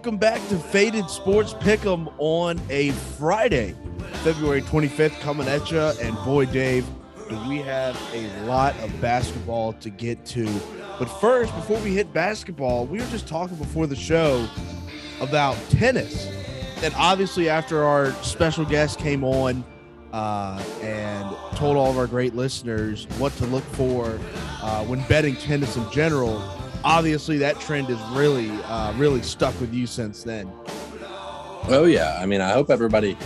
welcome back to Faded Sports Pick'em on a Friday, February 25th, coming at you. And boy, Dave, we have a lot of basketball to get to. But first, before we hit basketball, we were just talking before the show about tennis. And obviously, after our special guest came on uh, and told all of our great listeners what to look for uh, when betting tennis in general, obviously that trend has really, uh, really stuck with you since then. Oh yeah, I mean, I hope everybody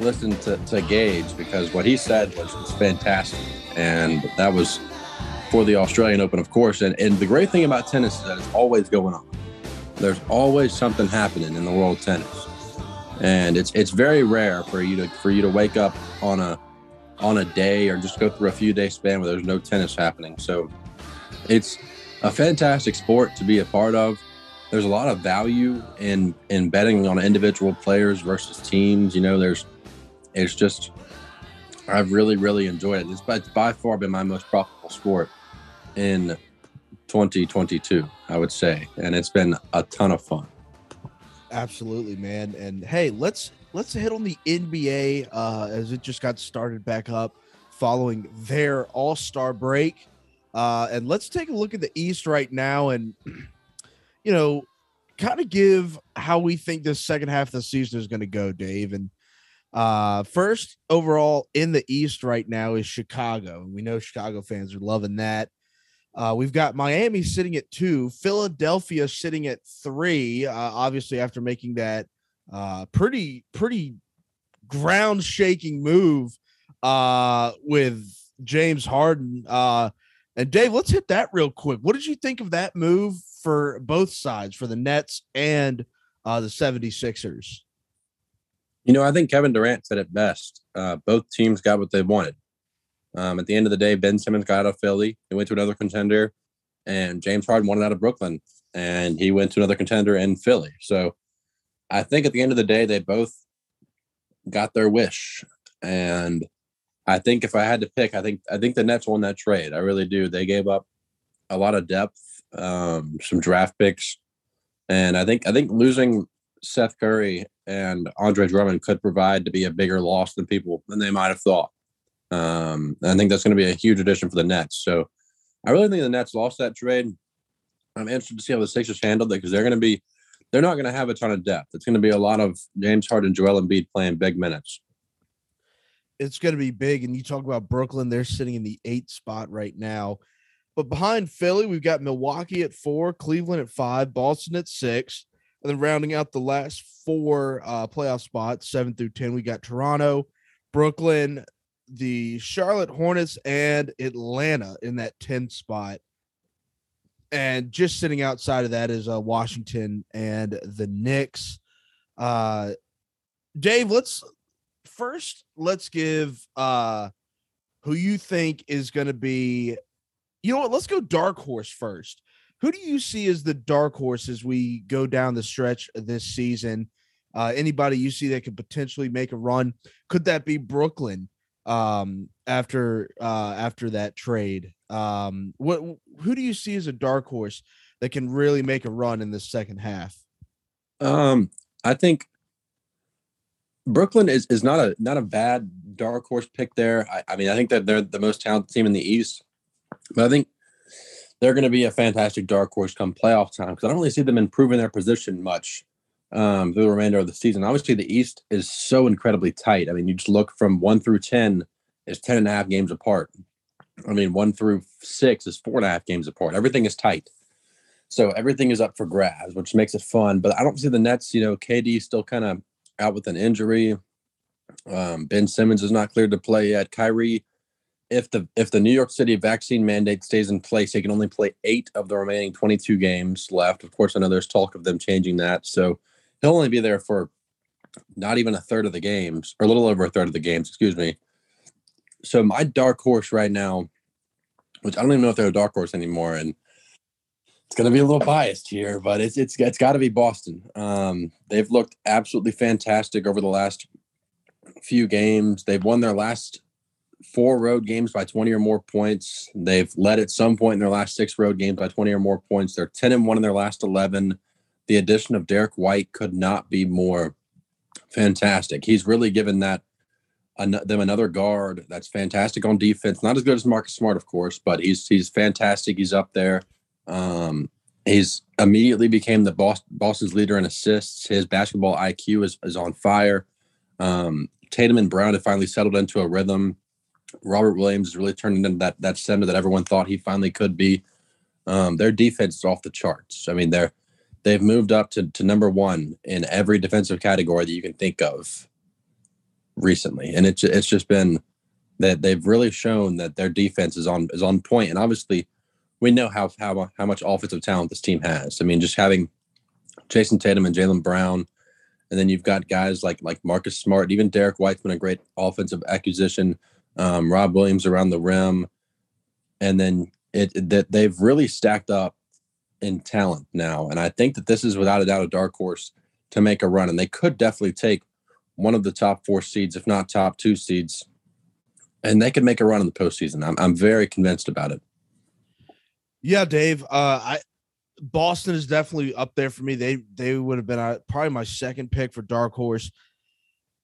listened to, to Gage because what he said was, was fantastic, and that was for the Australian Open, of course. And and the great thing about tennis is that it's always going on. There's always something happening in the world of tennis, and it's it's very rare for you to for you to wake up on a on a day or just go through a few day span where there's no tennis happening. So it's a fantastic sport to be a part of. There's a lot of value in in betting on individual players versus teams. You know, there's it's just I've really really enjoyed it. It's by, it's by far been my most profitable sport in 2022, I would say, and it's been a ton of fun. Absolutely, man. And hey, let's let's hit on the NBA uh, as it just got started back up following their All Star break. Uh, and let's take a look at the East right now and, you know, kind of give how we think this second half of the season is going to go, Dave. And uh, first, overall in the East right now is Chicago. And we know Chicago fans are loving that. Uh, we've got Miami sitting at two, Philadelphia sitting at three. Uh, obviously, after making that uh, pretty pretty ground shaking move uh, with James Harden. Uh, and Dave, let's hit that real quick. What did you think of that move for both sides, for the Nets and uh, the 76ers? You know, I think Kevin Durant said it best. Uh, both teams got what they wanted. Um, at the end of the day, Ben Simmons got out of Philly. He went to another contender, and James Harden wanted out of Brooklyn, and he went to another contender in Philly. So I think at the end of the day, they both got their wish. And I think if I had to pick, I think I think the Nets won that trade. I really do. They gave up a lot of depth, um, some draft picks, and I think I think losing Seth Curry and Andre Drummond could provide to be a bigger loss than people than they might have thought. Um, I think that's going to be a huge addition for the Nets. So I really think the Nets lost that trade. I'm interested to see how the Sixers handled it because they're going to be they're not going to have a ton of depth. It's going to be a lot of James Harden, Joel Embiid playing big minutes. It's going to be big, and you talk about Brooklyn; they're sitting in the eight spot right now. But behind Philly, we've got Milwaukee at four, Cleveland at five, Boston at six, and then rounding out the last four uh, playoff spots, seven through ten, we got Toronto, Brooklyn, the Charlotte Hornets, and Atlanta in that 10th spot. And just sitting outside of that is uh, Washington and the Knicks. Uh, Dave, let's first let's give uh, who you think is going to be. You know what? Let's go dark horse first. Who do you see as the dark horse as we go down the stretch this season? Uh, anybody you see that could potentially make a run? Could that be Brooklyn? um after uh after that trade um what who do you see as a dark horse that can really make a run in the second half um i think brooklyn is is not a not a bad dark horse pick there i, I mean i think that they're the most talented team in the east but i think they're going to be a fantastic dark horse come playoff time because i don't really see them improving their position much um, through the remainder of the season. Obviously, the East is so incredibly tight. I mean, you just look from one through 10 is 10 and a half games apart. I mean, one through six is four and a half games apart. Everything is tight. So everything is up for grabs, which makes it fun. But I don't see the Nets, you know, KD still kind of out with an injury. Um, ben Simmons is not cleared to play yet. Kyrie, if the if the New York City vaccine mandate stays in place, he can only play eight of the remaining 22 games left. Of course, I know there's talk of them changing that. So he'll only be there for not even a third of the games, or a little over a third of the games, excuse me. So my dark horse right now, which I don't even know if they're a dark horse anymore, and it's going to be a little biased here, but it's it's it's got to be Boston. Um, they've looked absolutely fantastic over the last few games. They've won their last four road games by 20 or more points. They've led at some point in their last six road games by 20 or more points. They're 10 and 1 in their last 11. the addition of Derrick White could not be more fantastic. He's really given that them another guard that's fantastic on defense. Not as good as Marcus Smart, of course, but he's he's fantastic. He's up there. Um, he's immediately became the boss, Boston's leader in assists. His basketball IQ is, is on fire. Um, Tatum and Brown have finally settled into a rhythm. Robert Williams is really turning into that that center that everyone thought he finally could be. Um, their defense is off the charts. I mean, they're they've moved up to, to number one in every defensive category that you can think of recently, and it's it's just been that they've really shown that their defense is on is on point. And obviously, we know how how how much offensive talent this team has. I mean, just having Jayson Tatum and Jaylen Brown, and then you've got guys like like Marcus Smart, even Derrick White's been a great offensive acquisition. Um, Rob Williams around the rim, and then it that they've really stacked up in talent now. And I think that this is without a doubt a dark horse to make a run. And they could definitely take one of the top four seeds, if not top two seeds, and they could make a run in the postseason. I'm, I'm very convinced about it. Yeah, Dave. Uh, I Boston is definitely up there for me. They they would have been uh, probably my second pick for dark horse.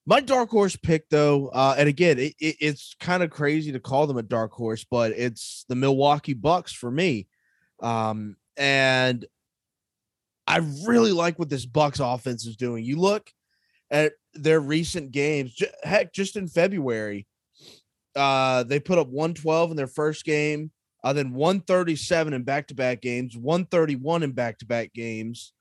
My dark horse pick, though, uh, and again, it, it, it's kind of crazy to call them a dark horse, but it's the Milwaukee Bucks for me. Um, and I really like what this Bucks offense is doing. You look at their recent games, heck, just in February, uh, they put up 112 in their first game, uh, then 137 in back to back games, 131 in back to back games.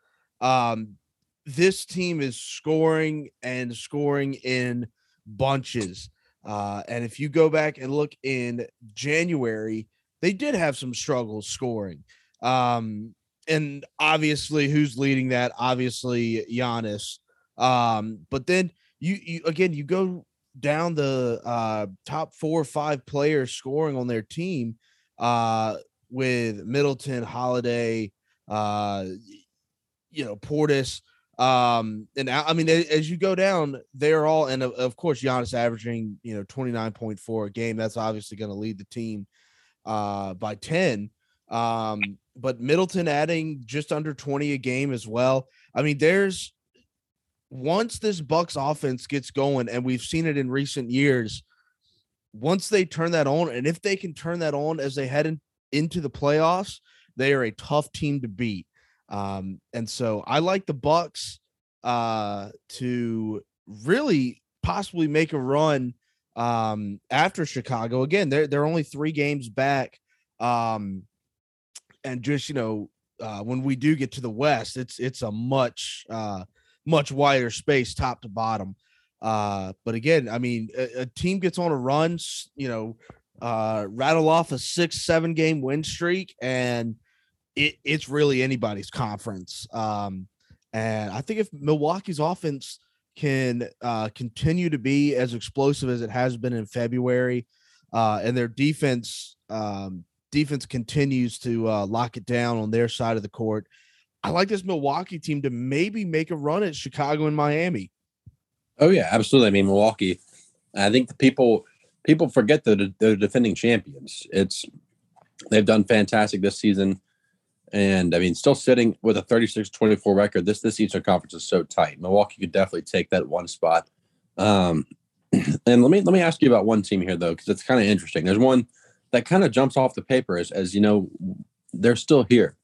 Um, this team is scoring and scoring in bunches. Uh, and if you go back and look in January, they did have some struggles scoring. Um, and obviously, who's leading that? Obviously, Giannis. Um, but then you, you again, you go down the uh, top four or five players scoring on their team uh, with Middleton, Holiday, uh, you know, Portis. Um, and I mean, as you go down, they're all, and of course, Giannis averaging, you know, 29.4 a game. That's obviously going to lead the team uh, by 10. Um, but Middleton adding just under 20 a game as well. I mean, there's once this Bucks offense gets going, and we've seen it in recent years, once they turn that on, and if they can turn that on as they head in, into the playoffs, they are a tough team to beat. Um, and so I like the Bucks uh to really possibly make a run um after Chicago. Again, they're they're only three games back. Um and just you know uh, when we do get to the west it's it's a much uh, much wider space top to bottom uh, but again i mean a, a, team gets on a run you know uh, rattle off a six seven game win streak and it, it's really anybody's conference um, and i think if milwaukee's offense can uh, continue to be as explosive as it has been in february uh, and their defense um, defense continues to uh, lock it down on their side of the court. I like this Milwaukee team to maybe make a run at Chicago and Miami. Oh yeah, absolutely. I mean Milwaukee. I think the people people forget that they're defending champions. It's they've done fantastic this season. And I mean, still sitting with a 36-24 record. This this Eastern Conference is so tight. Milwaukee could definitely take that one spot. Um, and let me let me ask you about one team here though, because it's kind of interesting. There's one that kind of jumps off the paper as, as you know, they're still here.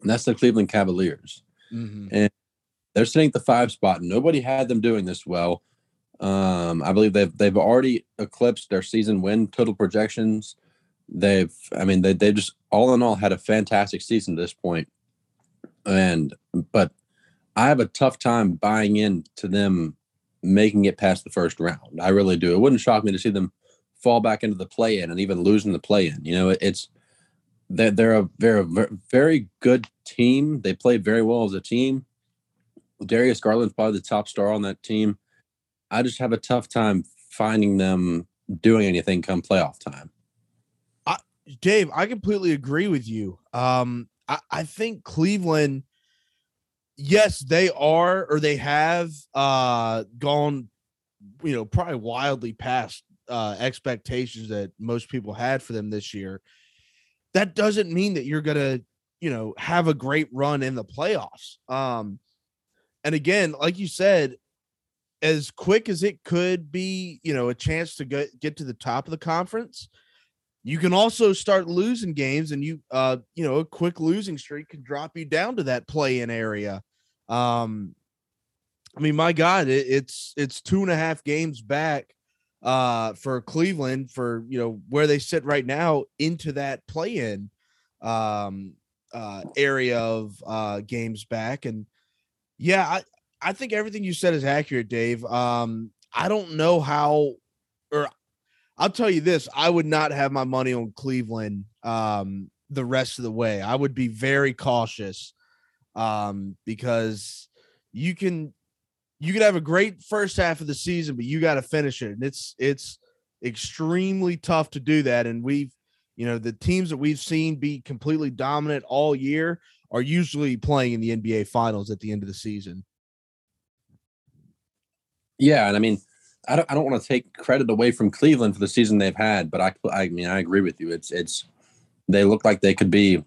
And that's the Cleveland Cavaliers. Mm-hmm. And they're sitting at the five spot. Nobody had them doing this well. Um, I believe they've they've already eclipsed their season win total projections. They've, I mean, they they just all in all had a fantastic season to this point. And but I have a tough time buying into them making it past the first round. I really do. It wouldn't shock me to see them fall back into the play in and even losing the play in. You know, it's they're, they're a very very good team. They play very well as a team. Darius Garland's probably the top star on that team. I just have a tough time finding them doing anything come playoff time. I, Dave, I completely agree with you. Um, I, I think Cleveland, yes, they are or they have uh, gone, you know, probably wildly past uh, expectations that most people had for them this year, that doesn't mean that you're gonna you know, have a great run in the playoffs. Um, and again, like you said, as quick as it could be, you know, a chance to get get to the top of the conference, you can also start losing games, and you, uh, you know, a quick losing streak can drop you down to that play-in area. Um, I mean, my God, it, it's it's two and a half games back uh for Cleveland for you know where they sit right now into that play-in um uh area of uh games back and yeah I I think everything you said is accurate Dave um I don't know how or I'll tell you this I would not have my money on Cleveland um the rest of the way I would be very cautious um because you can you could have a great first half of the season, but you got to finish it. And it's it's extremely tough to do that. And we've, you know, the teams that we've seen be completely dominant all year are usually playing in the NBA finals at the end of the season. Yeah, and I mean, I don't I don't want to take credit away from Cleveland for the season they've had, but I I mean I agree with you. It's it's they look like they could be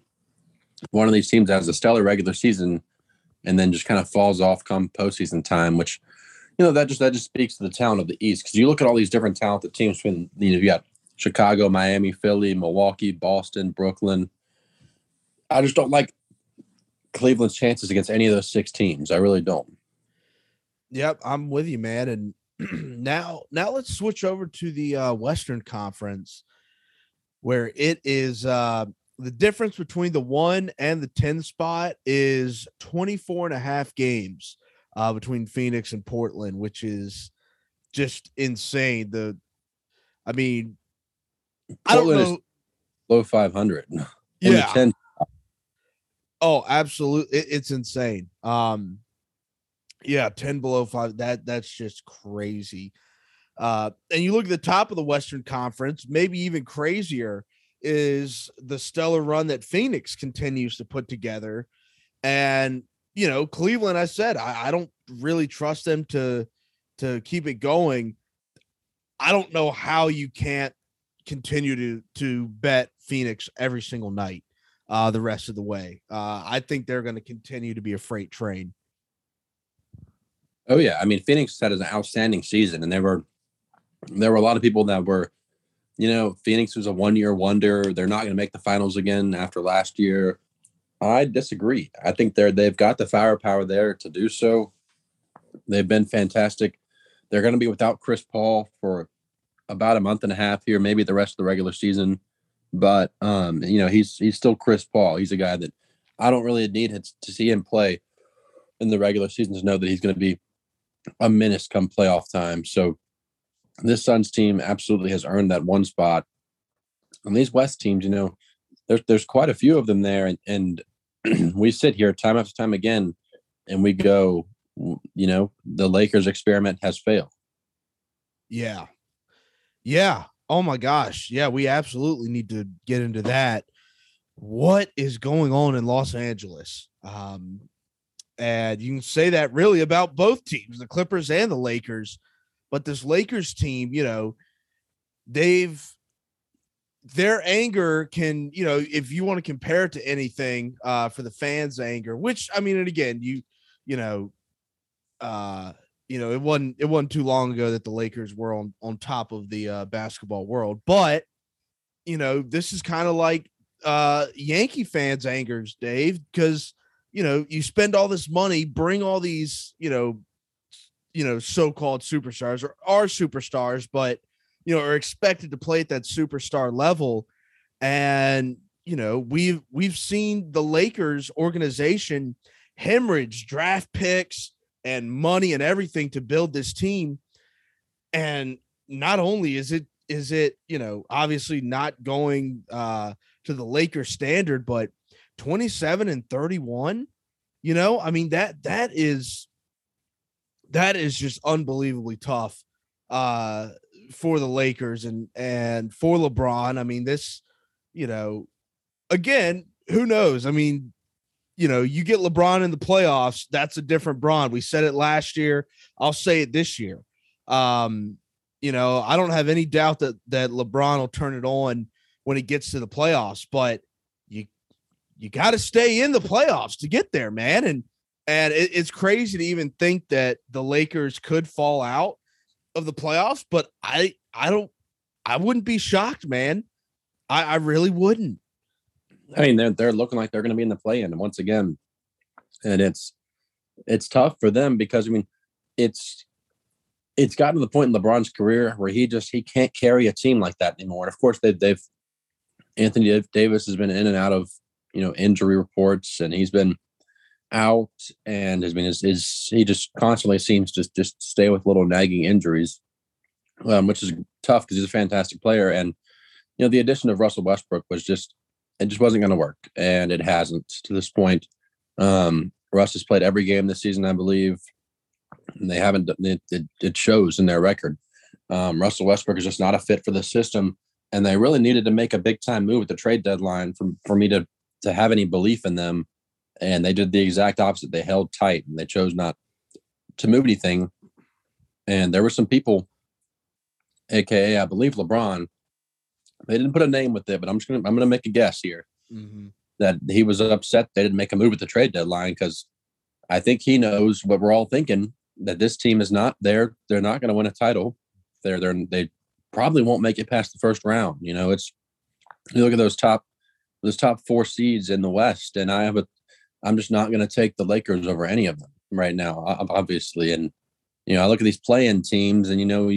one of these teams that has a stellar regular season and then just kind of falls off come postseason time, which you know that just that just speaks to the talent of the East because you look at all these different talented teams. From you know, you got Chicago, Miami, Philly, Milwaukee, Boston, Brooklyn. I just don't like Cleveland's chances against any of those six teams. I really don't. Yep, I'm with you, man. And now, now let's switch over to the uh, Western Conference, where it is uh, the difference between the one and the 10 spot is 24 and a half games uh, between Phoenix and Portland, which is just insane. The, I mean, Portland I don't know. low 500. Yeah. 10. Oh, absolutely. It, it's insane. Um, yeah, 10 below five. That that's just crazy. Uh, and you look at the top of the Western Conference, maybe even crazier is the stellar run that Phoenix continues to put together. And, you know, Cleveland, I said, I, I don't really trust them to to keep it going. I don't know how you can't continue to to bet Phoenix every single night uh the rest of the way. Uh I think they're going to continue to be a freight train. Oh yeah, I mean Phoenix had an outstanding season and there were there were a lot of people that were you know, Phoenix was a one year wonder. They're not going to make the finals again after last year. I disagree. I think they're they've got the firepower there to do so. They've been fantastic. They're going to be without Chris Paul for about a month and a half here, maybe the rest of the regular season. But um, you know, he's he's still Chris Paul. He's a guy that I don't really need to see him play in the regular season to know that he's going to be a menace come playoff time. So this Suns team absolutely has earned that one spot. And these West teams, you know, there's there's quite a few of them there, and, and we sit here time after time again, and we go, you know, the Lakers experiment has failed. Yeah, yeah. Oh my gosh, yeah. We absolutely need to get into that. What is going on in Los Angeles? Um, and you can say that really about both teams, the Clippers and the Lakers. But this Lakers team, you know, they've their anger can, you know, if you want to compare it to anything uh for the fans' anger, which I mean, and again, you, you know, uh, you know, it wasn't it wasn't too long ago that the Lakers were on on top of the uh basketball world, but you know, this is kind of like uh Yankee fans' angers, Dave, because you know, you spend all this money, bring all these, you know, you know so-called superstars or are superstars but you know are expected to play at that superstar level. And you know we've we've seen the lakers organization hemorrhage draft picks and money and everything to build this team and not only is it is it you know obviously not going uh to the lakers standard but 27 and 31 you know i mean that that is that is just unbelievably tough uh for the Lakers and and for LeBron. I mean, this, you know, again, who knows? I mean, you know, you get LeBron in the playoffs, that's a different Bron. We said it last year. I'll say it this year. Um, you know, I don't have any doubt that that LeBron will turn it on when he gets to the playoffs, but you you got to stay in the playoffs to get there, man. And and it, it's crazy to even think that the Lakers could fall out of the playoffs, but I I don't I wouldn't be shocked, man. I, I really wouldn't. I mean, they're they're looking like they're going to be in the play in once again, and it's it's tough for them because I mean, it's it's gotten to the point in LeBron's career where he just he can't carry a team like that anymore. And of course, they've they've Anthony Davis has been in and out of you know injury reports, and he's been out, and has been his, he just constantly seems to just stay with little nagging injuries, um, which is tough because he's a fantastic player. And you know, the addition of Russell Westbrook was just it just wasn't going to work, and it hasn't to this point. Um, Russ has played every game this season, I believe. And they haven't. It, it, it shows in their record. Um, Russell Westbrook is just not a fit for the system, and they really needed to make a big time move at the trade deadline for for me to to have any belief in them. And they did the exact opposite. They held tight and they chose not to move anything. And there were some people, aka I believe LeBron, they didn't put a name with it, but I'm just gonna I'm gonna make a guess here mm-hmm. that he was upset they didn't make a move at the trade deadline because I think he knows what we're all thinking that this team is not there. They're not going to win a title. They're they're they probably won't make it past the first round. You know, it's you look at those top those top four seeds in the West, and I have a I'm just not going to take the Lakers over any of them right now, obviously. And you know, I look at these play-in teams, and you know,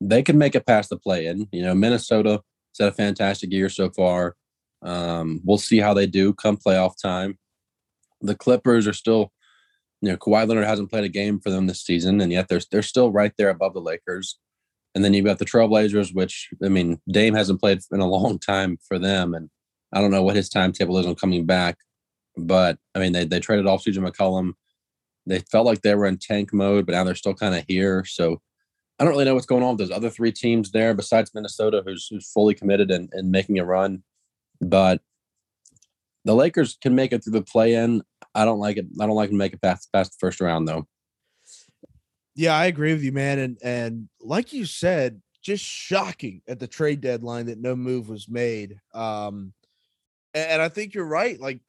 they can make it past the play-in. You know, Minnesota it's had a fantastic year so far. Um, we'll see how they do come playoff time. The Clippers are still, you know, Kawhi Leonard hasn't played a game for them this season, and yet they're they're still right there above the Lakers. And then you've got the Trailblazers, which I mean, Dame hasn't played in a long time for them, and I don't know what his timetable is on coming back. But I mean, they they traded off CJ McCollum. They felt like they were in tank mode, but now they're still kind of here. So I don't really know what's going on with those other three teams there besides Minnesota, who's, who's fully committed and, and making a run. But the Lakers can make it through the play in. I don't like it. I don't like to make it past, past the first round, though. Yeah, I agree with you, man. And and like you said, just shocking at the trade deadline that no move was made. Um, and, and I think you're right. Like,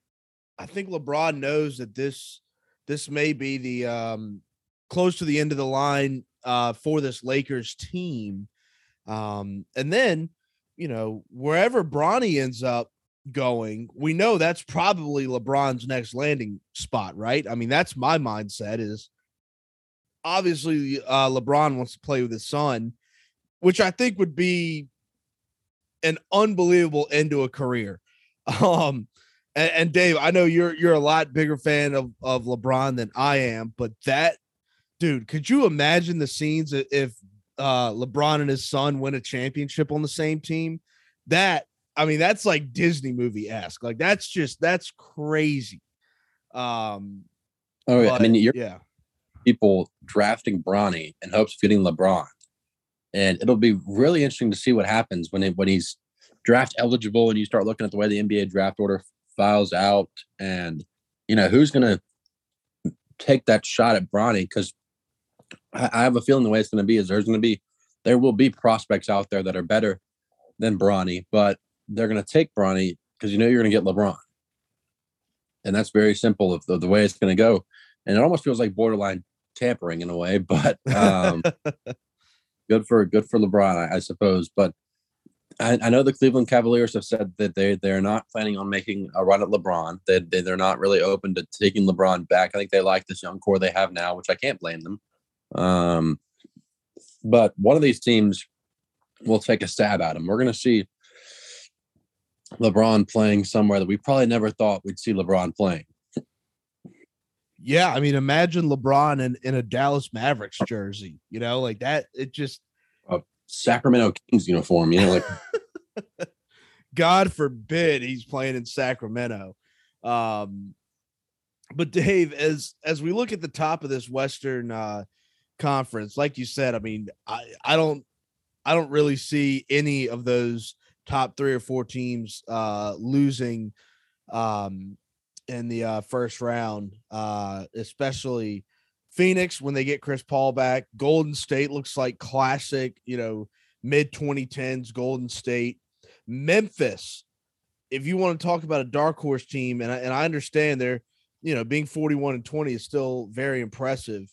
I think LeBron knows that this this may be the um close to the end of the line uh, for this Lakers team. Um, and then, you know, wherever Bronny ends up going, we know that's probably LeBron's next landing spot, right? I mean, that's my mindset is obviously uh, LeBron wants to play with his son, which I think would be an unbelievable end to a career. Um, and, and, Dave, I know you're you're a lot bigger fan of, of LeBron than I am, but that dude, could you imagine the scenes if uh, LeBron and his son win a championship on the same team? That I mean, that's like Disney movie esque. Like that's just that's crazy. Um, oh, but, I mean, you're yeah. People drafting Bronny in hopes of getting LeBron, and it'll be really interesting to see what happens when it, when he's draft eligible and you start looking at the way the NBA draft order files out, and you know who's going to take that shot at Bronny because I have a feeling the way it's going to be is there's going to be there will be prospects out there that are better than Bronny, but they're going to take Bronny because you know you're going to get LeBron, and that's very simple of the, the way it's going to go. And it almost feels like borderline tampering in a way, but um, good for good for LeBron, I, I suppose. But I, I, know the Cleveland Cavaliers have said that they they're not planning on making a run at LeBron. They, they they're not really open to taking LeBron back. I think they like this young core they have now, which I can't blame them. Um, but one of these teams will take a stab at him. We're going to see LeBron playing somewhere that we probably never thought we'd see LeBron playing. Yeah, I mean, imagine LeBron in, in a Dallas Mavericks jersey, you know, like that. It just a Sacramento Kings uniform, you know, like God forbid he's playing in Sacramento. Um, but Dave, as as we look at the top of this Western uh conference, like you said, I mean, I, I don't I don't really see any of those top three or four teams uh losing um in the uh first round, uh, especially Phoenix when they get Chris Paul back. Golden State looks like classic, you know, mid 2010s Golden State. Memphis if you want to talk about a dark horse team, and I, and I understand they're, you know, being 41 and 20 is still very impressive.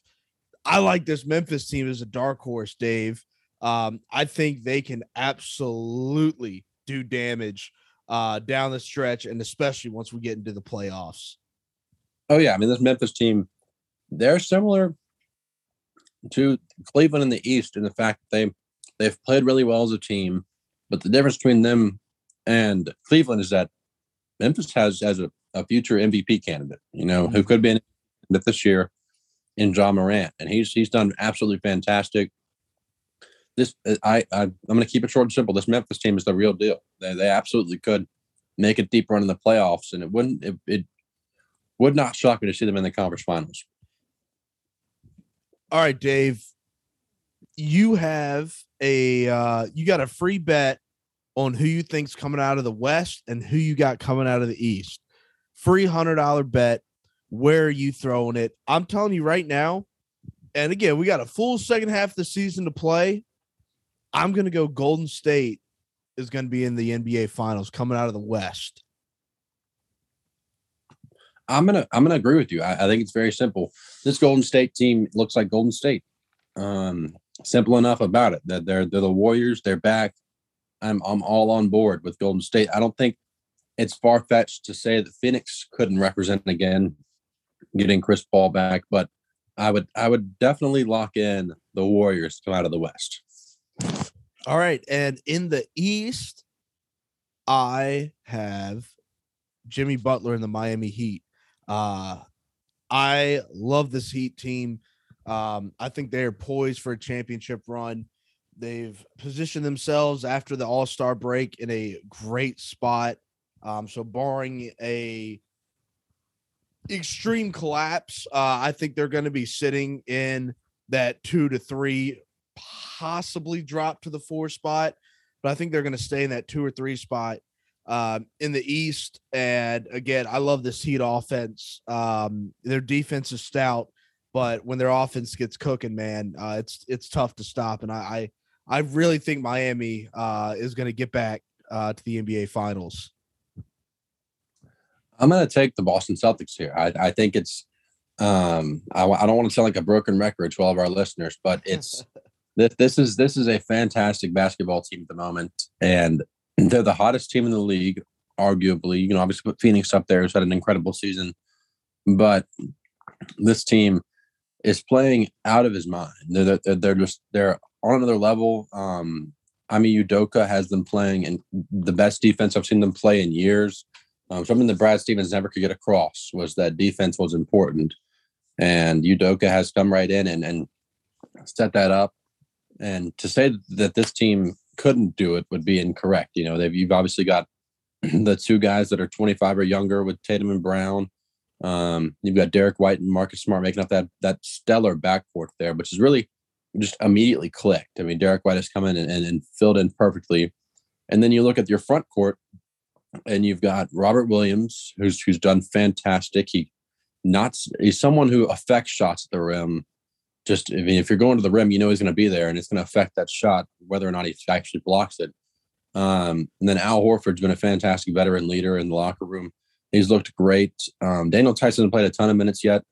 I like this Memphis team as a dark horse, Dave. Um, I think they can absolutely do damage uh, down the stretch, and especially once we get into the playoffs. Oh yeah, I mean this Memphis team, they're similar to Cleveland in the East in the fact that they they've played really well as a team, but the difference between them and Cleveland is that Memphis has as a, a future MVP candidate, you know, who mm-hmm. could be in this year in Ja Morant, and he's he's done absolutely fantastic. This I, I I'm going to keep it short and simple. This Memphis team is the real deal. They they absolutely could make a deep run in the playoffs, and it wouldn't it, it would not shock me to see them in the conference finals. All right, Dave. You have a uh, you got a free bet on who you think's coming out of the West and who you got coming out of the East. Free hundred dollar bet. Where are you throwing it? I'm telling you right now. And again, we got a full second half of the season to play. I'm going to go Golden State is going to be in the NBA Finals coming out of the West. I'm gonna I'm gonna agree with you. I, I, think it's very simple. This Golden State team looks like Golden State. Um, simple enough about it that they're they're the Warriors. They're back. I'm I'm all on board with Golden State. I don't think it's far fetched to say that Phoenix couldn't represent again, getting Chris Paul back, but I would I would definitely lock in the Warriors to come out of the West. All right, and in the East, I have Jimmy Butler in the Miami Heat. Uh, I love this Heat team. Um, I think they are poised for a championship run. They've positioned themselves after the All Star break in a great spot. Um, so, barring a extreme collapse, uh, I think they're going to be sitting in that two to three, possibly drop to the four spot. But I think they're going to stay in that two or three spot um, in the East. And again, I love this Heat offense. Um, their defense is stout, but when their offense gets cooking, man, uh, it's it's tough to stop. And I I, I really think Miami uh, is going to get back uh, to the NBA Finals. I'm going to take the Boston Celtics here. I, I think it's. Um, I, I don't want to sound like a broken record to all of our listeners, but it's this, this is this is a fantastic basketball team at the moment, and they're the hottest team in the league, arguably. You can obviously put Phoenix up there, who's had an incredible season. But this team is playing out of his mind. They're, they're, they're just, they're on another level. Um, mean, Udoka has them playing in the best defense I've seen them play in years. Um, something that Brad Stevens never could get across was that defense was important. And Udoka has come right in and, and set that up. And to say that this team couldn't do it would be incorrect. You know, they've you've obviously got the two guys that are 25 or younger with Tatum and Brown. Um, you've got Derrick White and Marcus Smart making up that that stellar backcourt there, which is really just immediately clicked. I mean, Derrick White has come in and, and, and filled in perfectly. And then you look at your front court, and you've got Robert Williams, who's who's done fantastic. He not he's someone who affects shots at the rim just I mean, if you're going to the rim, you know he's going to be there, and it's going to affect that shot whether or not he actually blocks it. Um, and then Al Horford's been a fantastic veteran leader in the locker room. He's looked great. Um, Daniel Tyson hasn't played a ton of minutes yet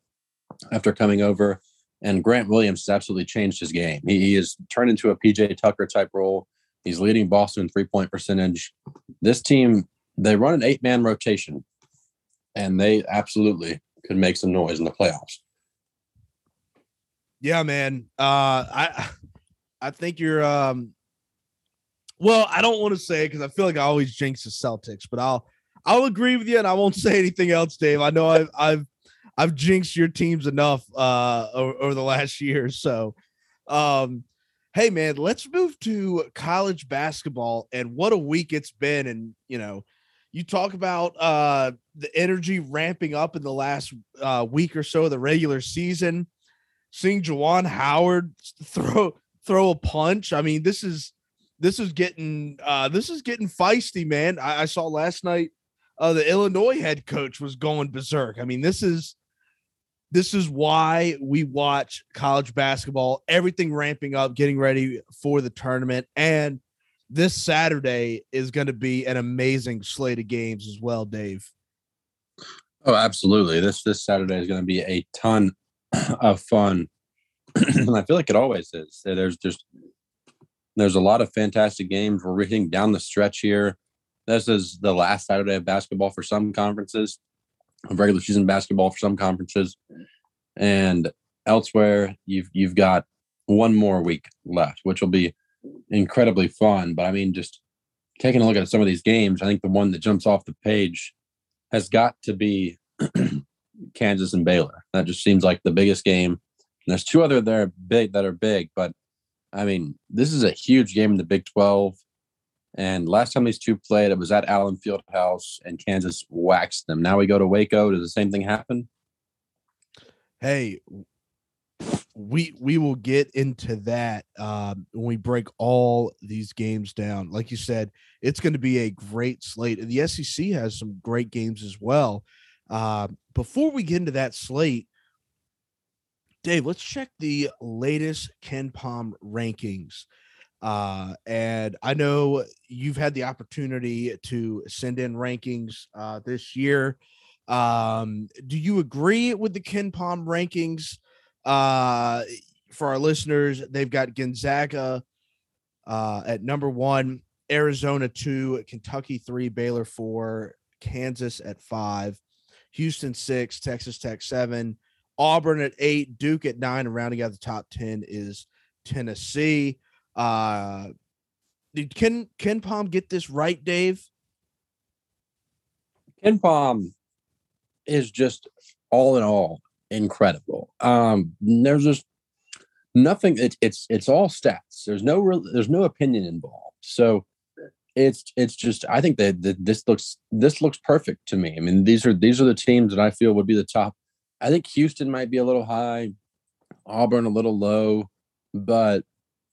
after coming over, and Grant Williams has absolutely changed his game. He, he has turned into a PJ Tucker type role. He's leading Boston three point percentage. This team they run an eight man rotation, and they absolutely could make some noise in the playoffs. Yeah, man. Uh, I I think you're. Um, well, I don't want to say because I feel like I always jinx the Celtics, but I'll I'll agree with you, and I won't say anything else, Dave. I know I've I've I've jinxed your teams enough uh over, over the last year. So, um, hey man, let's move to college basketball and what a week it's been. And you know, you talk about uh the energy ramping up in the last uh, week or so of the regular season seeing Juwan Howard throw throw a punch. I mean, this is this is getting uh this is getting feisty, man. I, I saw last night uh the Illinois head coach was going berserk. I mean, this is this is why we watch college basketball, everything ramping up, getting ready for the tournament. And this Saturday is going to be an amazing slate of games as well, Dave. Oh, absolutely. This this Saturday is going to be a ton of fun. and I feel like it always is. There's just there's a lot of fantastic games. We're hitting down the stretch here. This is the last Saturday of basketball for some conferences, of regular season basketball for some conferences, and elsewhere you've you've got one more week left, which will be incredibly fun. But I mean, just taking a look at some of these games, I think the one that jumps off the page has got to be Kansas and Baylor. That just seems like the biggest game. And there's two other there big that are big, but I mean, this is a huge game in the Big 12. And last time these two played, it was at Allen Fieldhouse, and Kansas waxed them. Now we go to Waco. Does the same thing happen? Hey, we we will get into that um, when we break all these games down. Like you said, it's going to be a great slate. And the SEC has some great games as well. Uh, before we get into that slate, Dave, let's check the latest KenPom rankings. Uh, and I know you've had the opportunity to send in rankings uh, this year. Um, do you agree with the KenPom rankings? Uh, for our listeners, they've got Gonzaga uh, at number one, Arizona two, Kentucky three, Baylor four, Kansas at five, Houston six, Texas Tech seven, Auburn at eight, Duke at nine, and rounding out the top 10 is Tennessee. Uh, did Ken KenPom get this right, Dave? KenPom is just all in all incredible. Um, there's just nothing. It, it's it's all stats. There's no real. There's no opinion involved. So it's it's just. I think that, that this looks this looks perfect to me. I mean, these are these are the teams that I feel would be the top. I think Houston might be a little high, Auburn a little low, but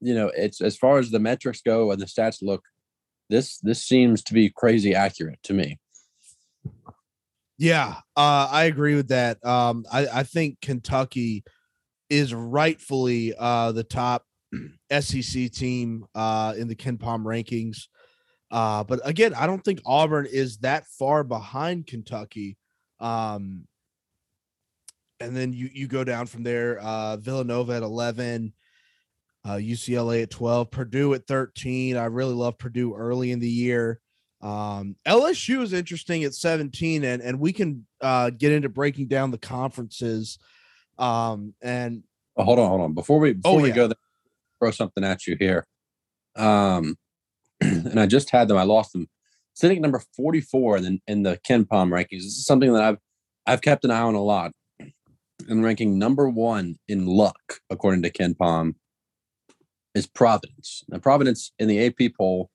you know, it's as far as the metrics go and the stats look, this this seems to be crazy accurate to me. Yeah, uh, I agree with that. Um, I, I think Kentucky is rightfully uh, the top SEC team uh, in the KenPom rankings. Uh, but again, I don't think Auburn is that far behind Kentucky. Um, and then you you go down from there. Uh, Villanova at eleven, uh, UCLA at twelve, Purdue at thirteen. I really love Purdue early in the year. Um, LSU is interesting at 17, and and we can uh, get into breaking down the conferences. Um, and oh, hold on, hold on. Before we before oh, we go there, throw something at you here. Um, and I just had them. I lost them. Sitting at number 44 in the, in the KenPom rankings. This is something that I've I've kept an eye on a lot. And ranking number one in luck, according to KenPom, is Providence. Now, Providence in the AP poll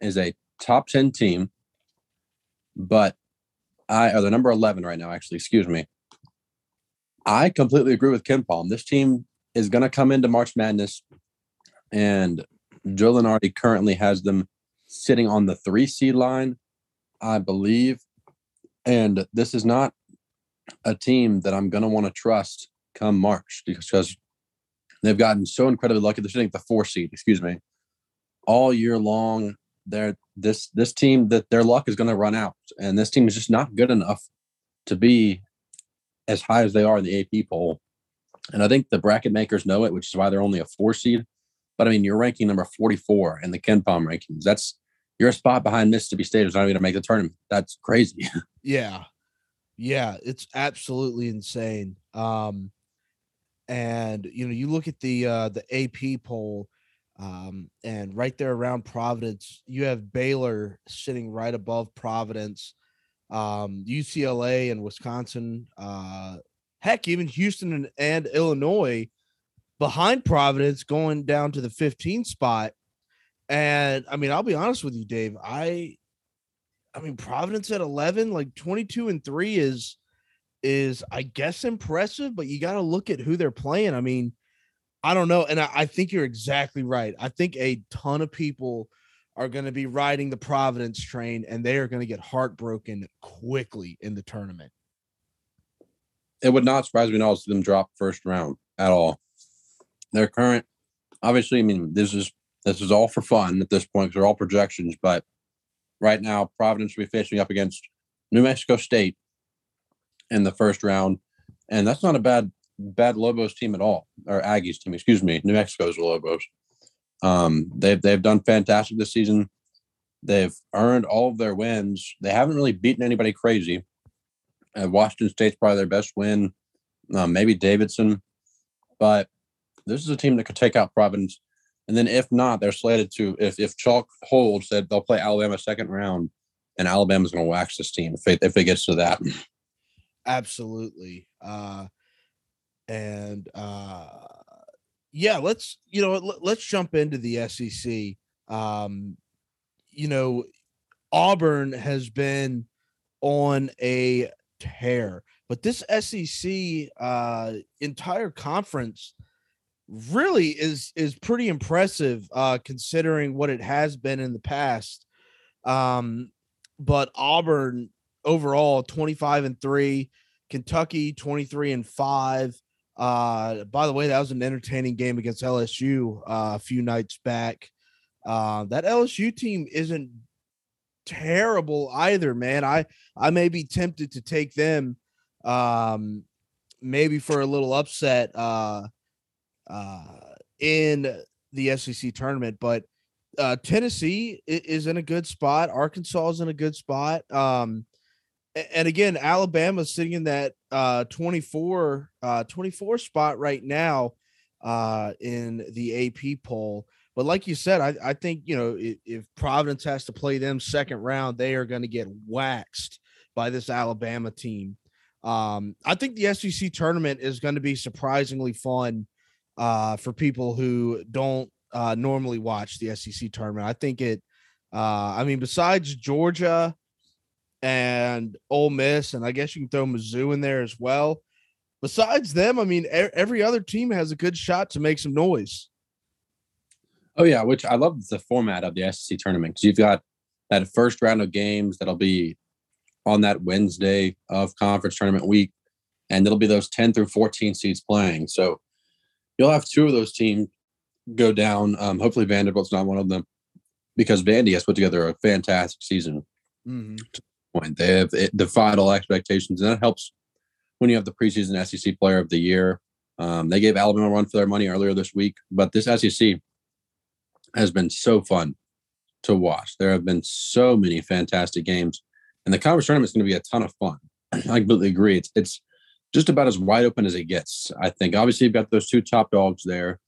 is a top 10 team, but I are the number 11 right now, actually, excuse me. I completely agree with KenPom. This team is going to come into March Madness, and Joe Lunardi currently has them sitting on the three seed line, I believe. And this is not a team that I'm going to want to trust come March because they've gotten so incredibly lucky. They're sitting at the four seed, excuse me, all year long they're this this team that their luck is going to run out, and this team is just not good enough to be as high as they are in the AP poll. And I think the bracket makers know it, which is why they're only a four seed. But I mean, you're ranking number 44 in the KenPom rankings. That's you're spot behind Mississippi State who's not going to make the tournament. That's crazy. Yeah, yeah, it's absolutely insane. Um, and you know, you look at the uh, the AP poll um, and right there around Providence, you have Baylor sitting right above Providence, um, UCLA and Wisconsin, uh, heck, even Houston and, and Illinois behind Providence going down to the 15 spot. And I mean, I'll be honest with you, Dave. I, I mean, Providence at 11, like 22 and three is, is I guess impressive, but you got to look at who they're playing. I mean, I don't know. And I, I think you're exactly right. I think a ton of people are going to be riding the Providence train and they are going to get heartbroken quickly in the tournament. It would not surprise me at all to see them drop first round at all. Their current, obviously, I mean, this is this is all for fun at this point they're all projections. But right now, Providence will be facing up against New Mexico State in the first round, and that's not a bad bad Lobos team at all, or Aggies team, excuse me. New Mexico's Lobos. Um, they've they've done fantastic this season. They've earned all of their wins. They haven't really beaten anybody crazy. Uh, Washington State's probably their best win. Um, maybe Davidson, but this is a team that could take out Providence. And then if not, they're slated to if if chalk holds that they'll play Alabama second round, and Alabama's going to wax this team if it, if it gets to that. Absolutely. Uh, and uh, yeah, let's you know let, let's jump into the SEC. Um, you know, Auburn has been on a tear, but this SEC uh, entire conference really is is pretty impressive uh, considering what it has been in the past. Um, but Auburn overall 25 and 3, Kentucky 23 and 5. Uh, by the way, that was an entertaining game against LSU uh, a few nights back. Uh, that LSU team isn't terrible either, man. I I may be tempted to take them um maybe for a little upset uh uh in the SEC tournament, but uh Tennessee is in a good spot. Arkansas is in a good spot. Um and again, Alabama's sitting in that uh 24 uh 24 spot right now uh in the AP poll. But like you said, I, I think you know if, if Providence has to play them second round, they are going to get waxed by this Alabama team. Um, I think the SEC tournament is going to be surprisingly fun uh, for people who don't uh, normally watch the SEC tournament. I think it. Uh, I mean, besides Georgia and Ole Miss, and I guess you can throw Mizzou in there as well. Besides them, I mean, every other team has a good shot to make some noise. Oh yeah, which I love the format of the SEC tournament because you've got that first round of games that'll be on that Wednesday of conference tournament week, and it'll be those 10 through 14 seeds playing. So you'll have two of those teams go down. Um, hopefully Vanderbilt's not one of them because Vandy has put together a fantastic season. Mm-hmm. Point they have defied all expectations, and that helps when you have the preseason SEC Player of the Year. Um, they gave Alabama a run for their money earlier this week, but this SEC has been so fun to watch. There have been so many fantastic games, and the conference tournament is going to be a ton of fun. I completely agree. It's it's just about as wide open as it gets. I think. Obviously, you've got those two top dogs there,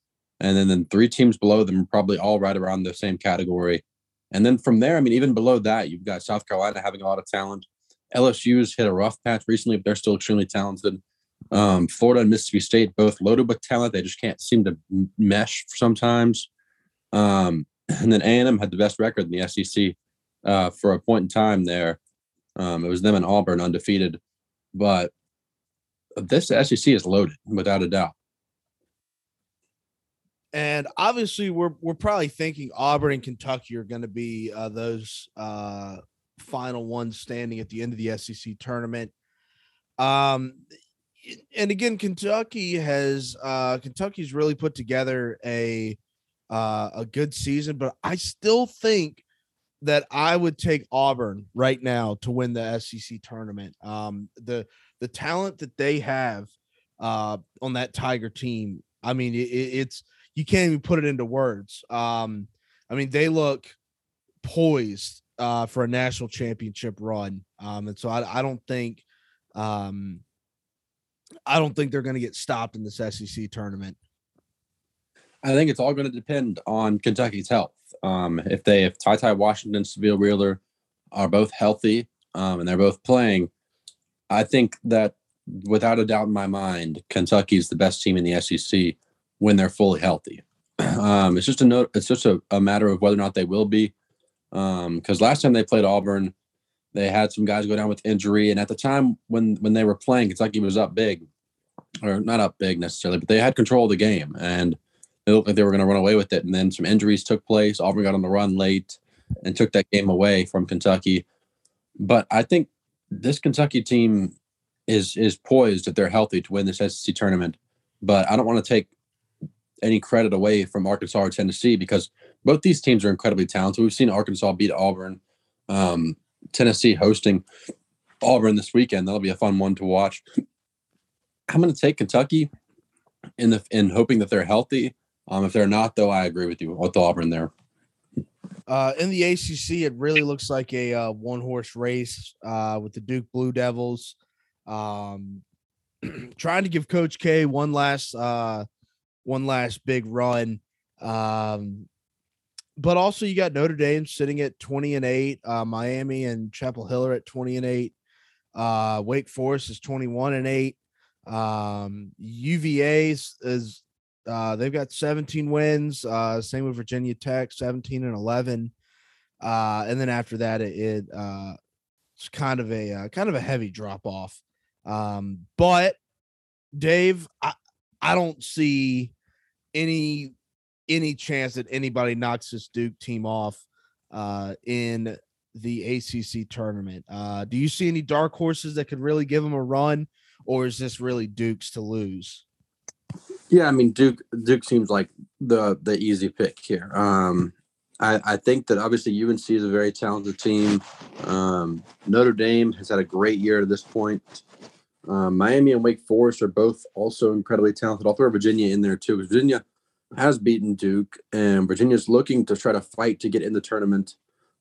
and then then three teams below them are probably all right around the same category. And then from there, I mean, even below that, you've got South Carolina having a lot of talent. LSU's hit a rough patch recently, but they're still extremely talented. Um, Florida and Mississippi State both loaded with talent. They just can't seem to mesh sometimes. Um, and then A&M had the best record in the SEC uh, for a point in time there. Um, it was them and Auburn undefeated, but this SEC is loaded without a doubt. And obviously, we're we're probably thinking Auburn and Kentucky are going to be uh, those uh, final ones standing at the end of the SEC tournament. Um, and again, Kentucky has uh, Kentucky's really put together a uh, a good season, but I still think that I would take Auburn right now to win the SEC tournament. Um, the the talent that they have uh, on that Tiger team, I mean, it, it's you can't even put it into words. Um, I mean, they look poised uh, for a national championship run, um, and so I, I don't think um, I don't think they're going to get stopped in this SEC tournament. I think it's all going to depend on Kentucky's health. Um, if they, if TyTy Washington, Sahvir Wheeler are both healthy um, and they're both playing, I think that without a doubt in my mind, Kentucky is the best team in the SEC when they're fully healthy. Um, it's just a note. It's just a, a, matter of whether or not they will be. Because um, last time they played Auburn, they had some guys go down with injury, and at the time when when they were playing, Kentucky was up big, or not up big necessarily, but they had control of the game and it looked like they were going to run away with it. And then some injuries took place. Auburn got on the run late and took that game away from Kentucky. But I think this Kentucky team is is poised if they're healthy to win this SEC tournament. But I don't want to take any credit away from Arkansas or Tennessee because both these teams are incredibly talented. We've seen Arkansas beat Auburn, um, Tennessee hosting Auburn this weekend. That'll be a fun one to watch. I'm going to take Kentucky in the in hoping that they're healthy. Um, if they're not, though, I agree with you with Auburn there. Uh, in the ACC, it really looks like a uh, one horse race uh, with the Duke Blue Devils. Um, trying to give Coach K one last uh, one last big run. Um, but also you got Notre Dame sitting at 20 and 8, uh, Miami and Chapel Hill are at 20 and 8. Uh, Wake Forest is 21 and 8. Um, UVA is uh, they've got 17 wins. Uh, same with Virginia Tech, 17 and 11. Uh, and then after that, it, it uh, it's kind of a uh, kind of a heavy drop off. Um, but Dave, I, I don't see any any chance that anybody knocks this Duke team off uh, in the ACC tournament. Uh, do you see any dark horses that could really give them a run, or is this really Duke's to lose? Yeah, I mean Duke. Duke seems like the the easy pick here. Um, I, I think that obviously UNC is a very talented team. Um, Notre Dame has had a great year to this point. Um, Miami and Wake Forest are both also incredibly talented. I'll throw Virginia in there too, Virginia has beaten Duke, and Virginia's looking to try to fight to get in the tournament.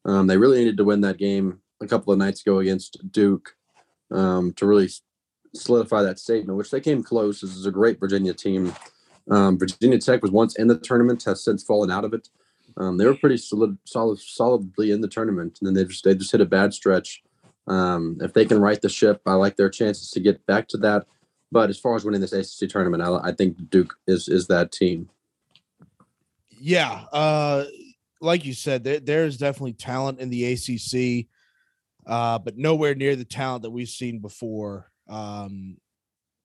Um, they really needed to win that game a couple of nights ago against Duke um, to really solidify that statement, which they came close. This is a great Virginia team. Um, Virginia Tech was once in the tournament, has since fallen out of it. Um, they were pretty solid, solid, solidly in the tournament, and then they just they just hit a bad stretch. Um, if they can right the ship, I like their chances to get back to that. But as far as winning this ACC tournament, I, I think Duke is is that team. Yeah, uh, like you said, there, there's definitely talent in the ACC, uh, but nowhere near the talent that we've seen before. Um,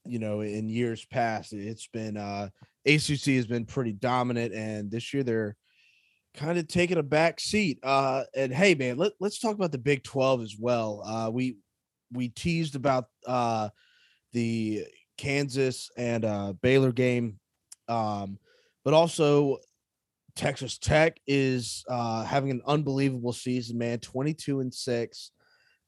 you know, in years past, it's been uh, ACC has been pretty dominant, and this year they're kind of taking a back seat. Uh, and hey, man, let, let's talk about the Big 12 as well. Uh, we we teased about uh, the Kansas and uh, Baylor game, um, but also Texas Tech is uh, having an unbelievable season, man. 22 and 6.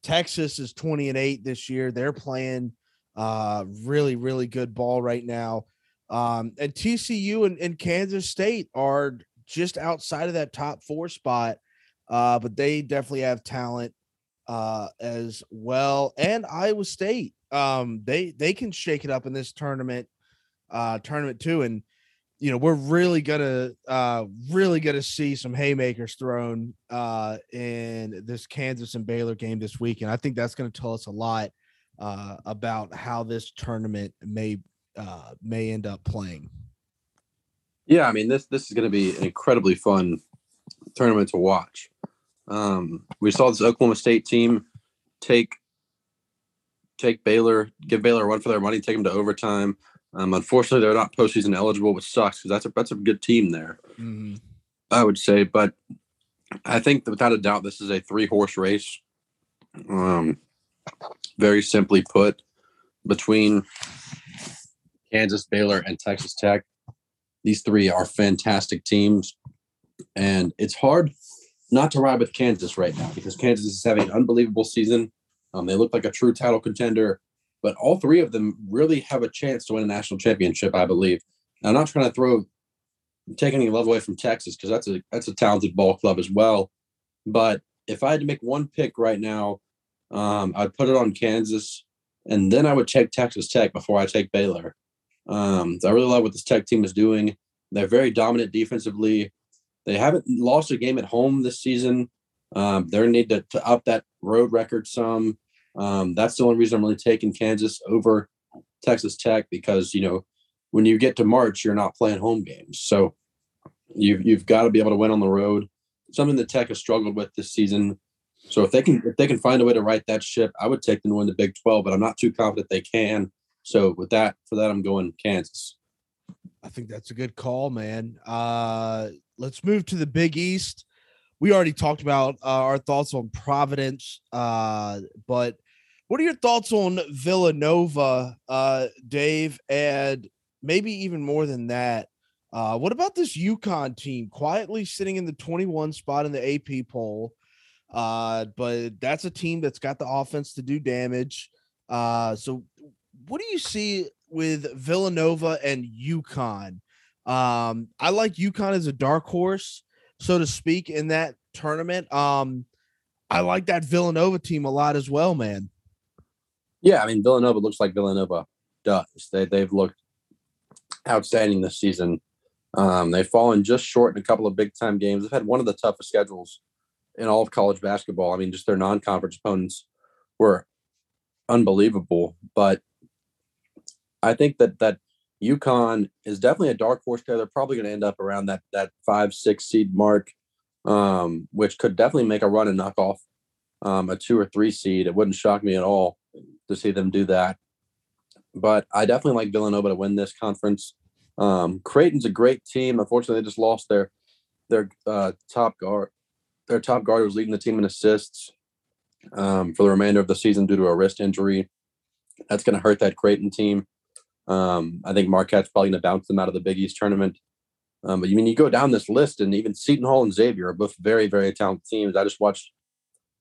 Texas is 20 and 8 this year. They're playing uh, really, really good ball right now. Um, and TCU and, and Kansas State are just outside of that top four spot. Uh, but they definitely have talent uh, as well. And Iowa State, um, they they can shake it up in this tournament, uh, tournament too. And you know, we're really gonna uh really gonna see some haymakers thrown uh in this Kansas and Baylor game this week. And I think that's gonna tell us a lot uh about how this tournament may uh may end up playing. Yeah, I mean this this is gonna be an incredibly fun tournament to watch. Um we saw this Oklahoma State team take take Baylor, give Baylor a run for their money, take them to overtime. Um, unfortunately, they're not postseason eligible, which sucks because that's a that's a good team there. Mm-hmm. I would say, but I think without a doubt, this is a three horse race. Um, very simply put, between Kansas, Baylor, and Texas Tech, these three are fantastic teams, and it's hard not to ride with Kansas right now because Kansas is having an unbelievable season. Um, they look like a true title contender but all three of them really have a chance to win a national championship, I believe. I'm not trying to throw take any love away from Texas because that's a that's a talented ball club as well. But if I had to make one pick right now, um, I'd put it on Kansas, and then I would take Texas Tech before I take Baylor. Um, I really love what this Tech team is doing. They're very dominant defensively. They haven't lost a game at home this season. Um, they need to, to up that road record some. Um, that's the only reason I'm really taking Kansas over Texas Tech because you know when you get to March, you're not playing home games, so you've you've got to be able to win on the road. Something that Tech has struggled with this season. So if they can if they can find a way to right that ship, I would take them to win the Big 12, but I'm not too confident they can. So with that, for that, I'm going Kansas. I think that's a good call, man. Uh, let's move to the Big East we already talked about uh, our thoughts on Providence, uh, but what are your thoughts on Villanova, uh, Dave, and maybe even more than that, Uh, what about this UConn team quietly sitting in the 21 spot in the AP poll? Uh, but that's a team that's got the offense to do damage. Uh, so what do you see with Villanova and UConn? Um, I like UConn as a dark horse, so to speak, in that tournament. Um, I like that Villanova team a lot as well, man. Yeah, I mean Villanova looks like Villanova does. They they've looked outstanding this season. Um, they've fallen just short in a couple of big time games. They've had one of the toughest schedules in all of college basketball. I mean, just their non conference opponents were unbelievable. But I think that that UConn is definitely a dark horse there. They're probably going to end up around that that five six seed mark, um, which could definitely make a run and knock off um, a two or three seed. It wouldn't shock me at all to see them do that. But I definitely like Villanova to win this conference. Um, Creighton's a great team. Unfortunately, they just lost their their uh, top guard. Their top guard was leading the team in assists um, for the remainder of the season due to a wrist injury. That's going to hurt that Creighton team. Um, I think Marquette's probably going to bounce them out of the Big East tournament. Um, but you mean you go down this list, and even Seton Hall and Xavier are both very, very talented teams. I just watched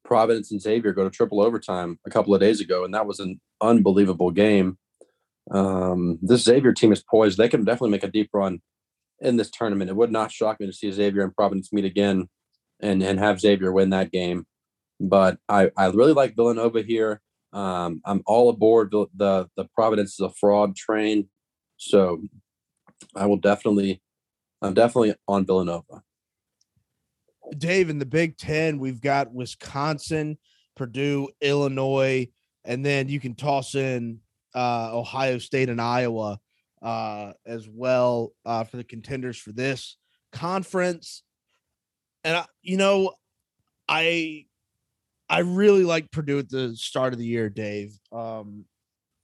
Providence and Xavier go to triple overtime a couple of days ago, and that was an unbelievable game. Um, this Xavier team is poised; they can definitely make a deep run in this tournament. It would not shock me to see Xavier and Providence meet again, and and have Xavier win that game. But I I really like Villanova here. Um, I'm all aboard the, the the Providence is a fraud train, so I will definitely I'm definitely on Villanova. Dave, in the Big Ten, we've got Wisconsin, Purdue, Illinois, and then you can toss in uh, Ohio State and Iowa uh, as well uh, for the contenders for this conference. And I, you know, I I really like Purdue at the start of the year, Dave. Um,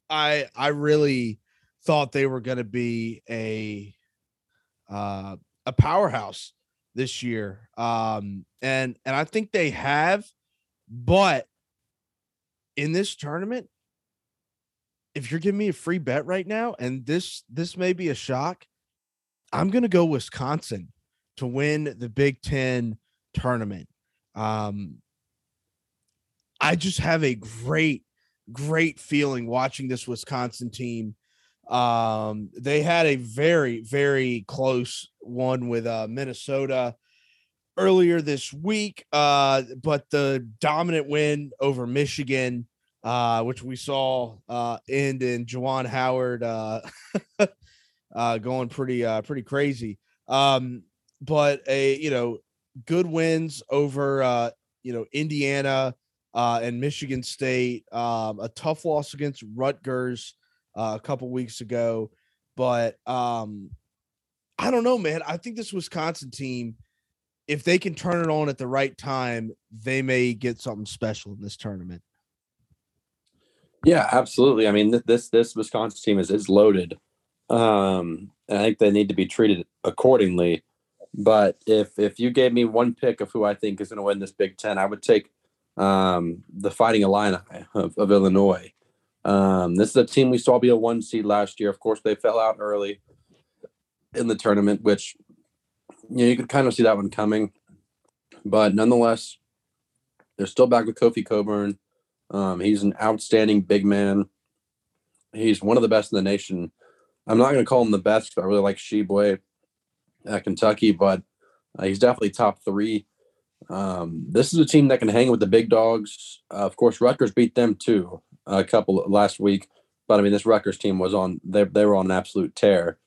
I I really thought they were going to be a uh, a powerhouse this year. Um, and and I think they have, but in this tournament, if you're giving me a free bet right now, and this this may be a shock, I'm gonna go Wisconsin to win the Big Ten tournament. Um, I just have a great, great feeling watching this Wisconsin team. Um, they had a very, very close one with uh, Minnesota earlier this week, uh, but the dominant win over Michigan, uh, which we saw uh, end in Juwan Howard uh, uh, going pretty, uh, pretty crazy. Um, but a you know good wins over uh, you know Indiana uh, and Michigan State. Um, a tough loss against Rutgers uh, a couple weeks ago, but um, I don't know, man. I think this Wisconsin team, if they can turn it on at the right time, they may get something special in this tournament. Yeah, absolutely. I mean, this this Wisconsin team is is loaded. Um, I think they need to be treated accordingly. But if if you gave me one pick of who I think is going to win this Big Ten, I would take um, the Fighting Illini of, of Illinois. Um, this is a team we saw be a one seed last year. Of course, they fell out early in the tournament, which you know you could kind of see that one coming. But nonetheless, they're still back with Kofi Cockburn. Um, he's an outstanding big man. He's one of the best in the nation. I'm not going to call him the best, I really like Tshiebwe at Kentucky, but uh, he's definitely top three um, this is a team that can hang with the big dogs. Uh, of course, Rutgers beat them too a couple last week, but I mean this Rutgers team was on they they were on an absolute tear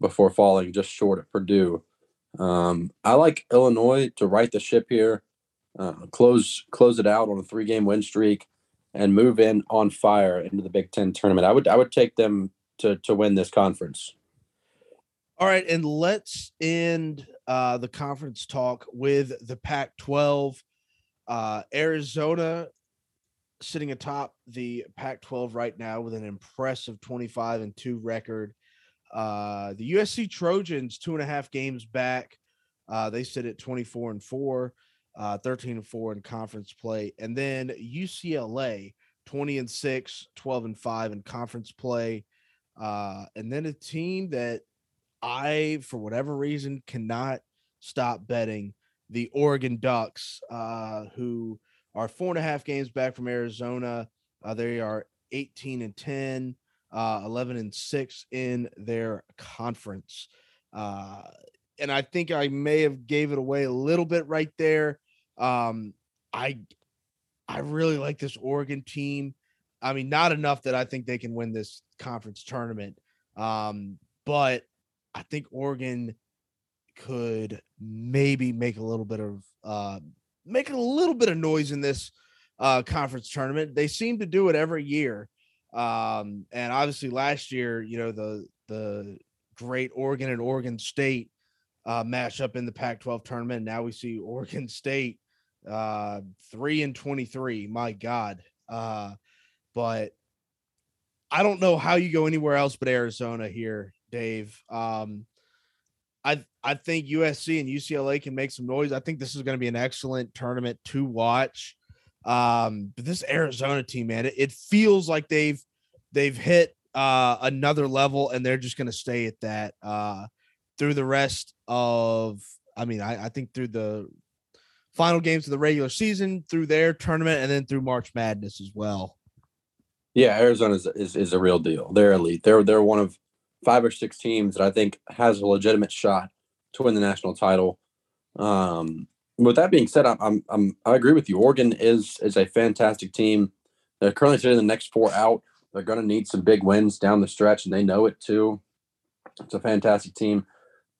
before falling just short of Purdue. Um, I like Illinois to right the ship here, uh, close close it out on a three game win streak, and move in on fire into the Big Ten tournament. I would I would take them to to win this conference. All right, and let's end uh, the conference talk with the Pac 12. Uh, Arizona sitting atop the Pac 12 right now with an impressive 25 and 2 record. Uh, the USC Trojans, two and a half games back. Uh, they sit at 24 and 4, uh, 13 and 4 in conference play. And then UCLA, 20 and 6, 12 and 5 in conference play. Uh, and then a team that I, for whatever reason, cannot stop betting the Oregon Ducks, uh, who are four and a half games back from Arizona. Uh, they are 18 and 10, uh, 11 and 6 in their conference. Uh, and I think I may have gave it away a little bit right there. Um, I I really like this Oregon team. I mean, not enough that I think they can win this conference tournament. Um, but I think Oregon could maybe make a little bit of uh make a little bit of noise in this uh conference tournament. They seem to do it every year. Um, and obviously last year, you know, the the great Oregon and Oregon State uh matchup in the Pac-12 tournament. Now we see Oregon State uh 3 and 23. My god. Uh but I don't know how you go anywhere else but Arizona here, Dave. Um I I think USC and UCLA can make some noise. I think this is going to be an excellent tournament to watch. Um, but this Arizona team, man, it, it feels like they've they've hit uh, another level, and they're just going to stay at that uh, through the rest of. I mean, I, I think through the final games of the regular season, through their tournament, and then through March Madness as well. Yeah, Arizona is, is, is a real deal. They're elite. They're they're one of five or six teams that I think has a legitimate shot to win the national title. Um, with that being said, I'm, I'm, I agree with you. Oregon is is a fantastic team. They're currently sitting in the next four out. They're going to need some big wins down the stretch, and they know it too. It's a fantastic team.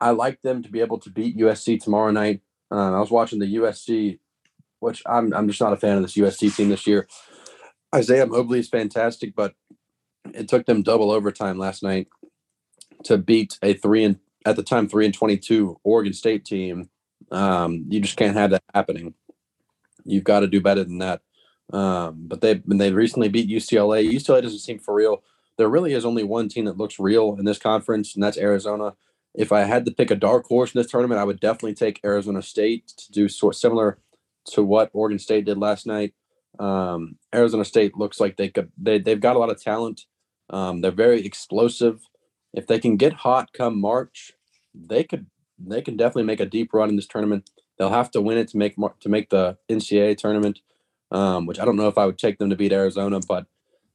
I like them to be able to beat USC tomorrow night. Uh, I was watching the USC, which I'm I'm just not a fan of this USC team this year. Isaiah Mobley is fantastic, but it took them double overtime last night to beat a three and at the time three and twenty two Oregon State team. Um, you just can't have that happening. You've got to do better than that. Um, but they they recently beat UCLA. UCLA doesn't seem for real. There really is only one team that looks real in this conference, and that's Arizona. If I had to pick a dark horse in this tournament, I would definitely take Arizona State to do sort similar to what Oregon State did last night. Um, Arizona State looks like they could they they've got a lot of talent. Um, they're very explosive if they can get hot come March, they could they can definitely make a deep run in this tournament. They'll have to win it to make to make the NCAA tournament, um, which I don't know if I would take them to beat Arizona, but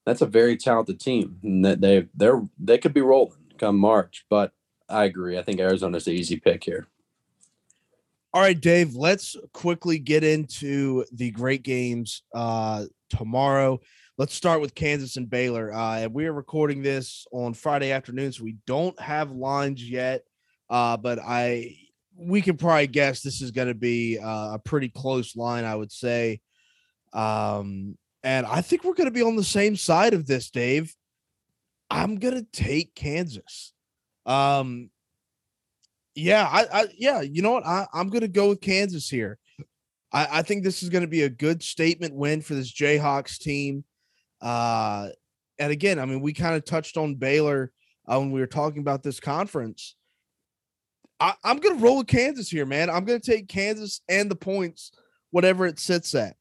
that's a very talented team. And that they they're they could be rolling come March. But I agree. I think Arizona's the easy pick here. All right, Dave. Let's quickly get into the great games uh, tomorrow. Let's start with Kansas and Baylor. Uh, we are recording this on Friday afternoon, so we don't have lines yet. Uh, but I we can probably guess this is going to be uh, a pretty close line, I would say. Um, and I think we're going to be on the same side of this, Dave. I'm going to take Kansas. Um, yeah, I, I yeah, you know what? I, I'm going to go with Kansas here. I, I think this is going to be a good statement win for this Jayhawks team. Uh, and again, I mean, we kind of touched on Baylor uh, when we were talking about this conference. I, am going to roll with Kansas here, man. I'm going to take Kansas and the points, whatever it sits at.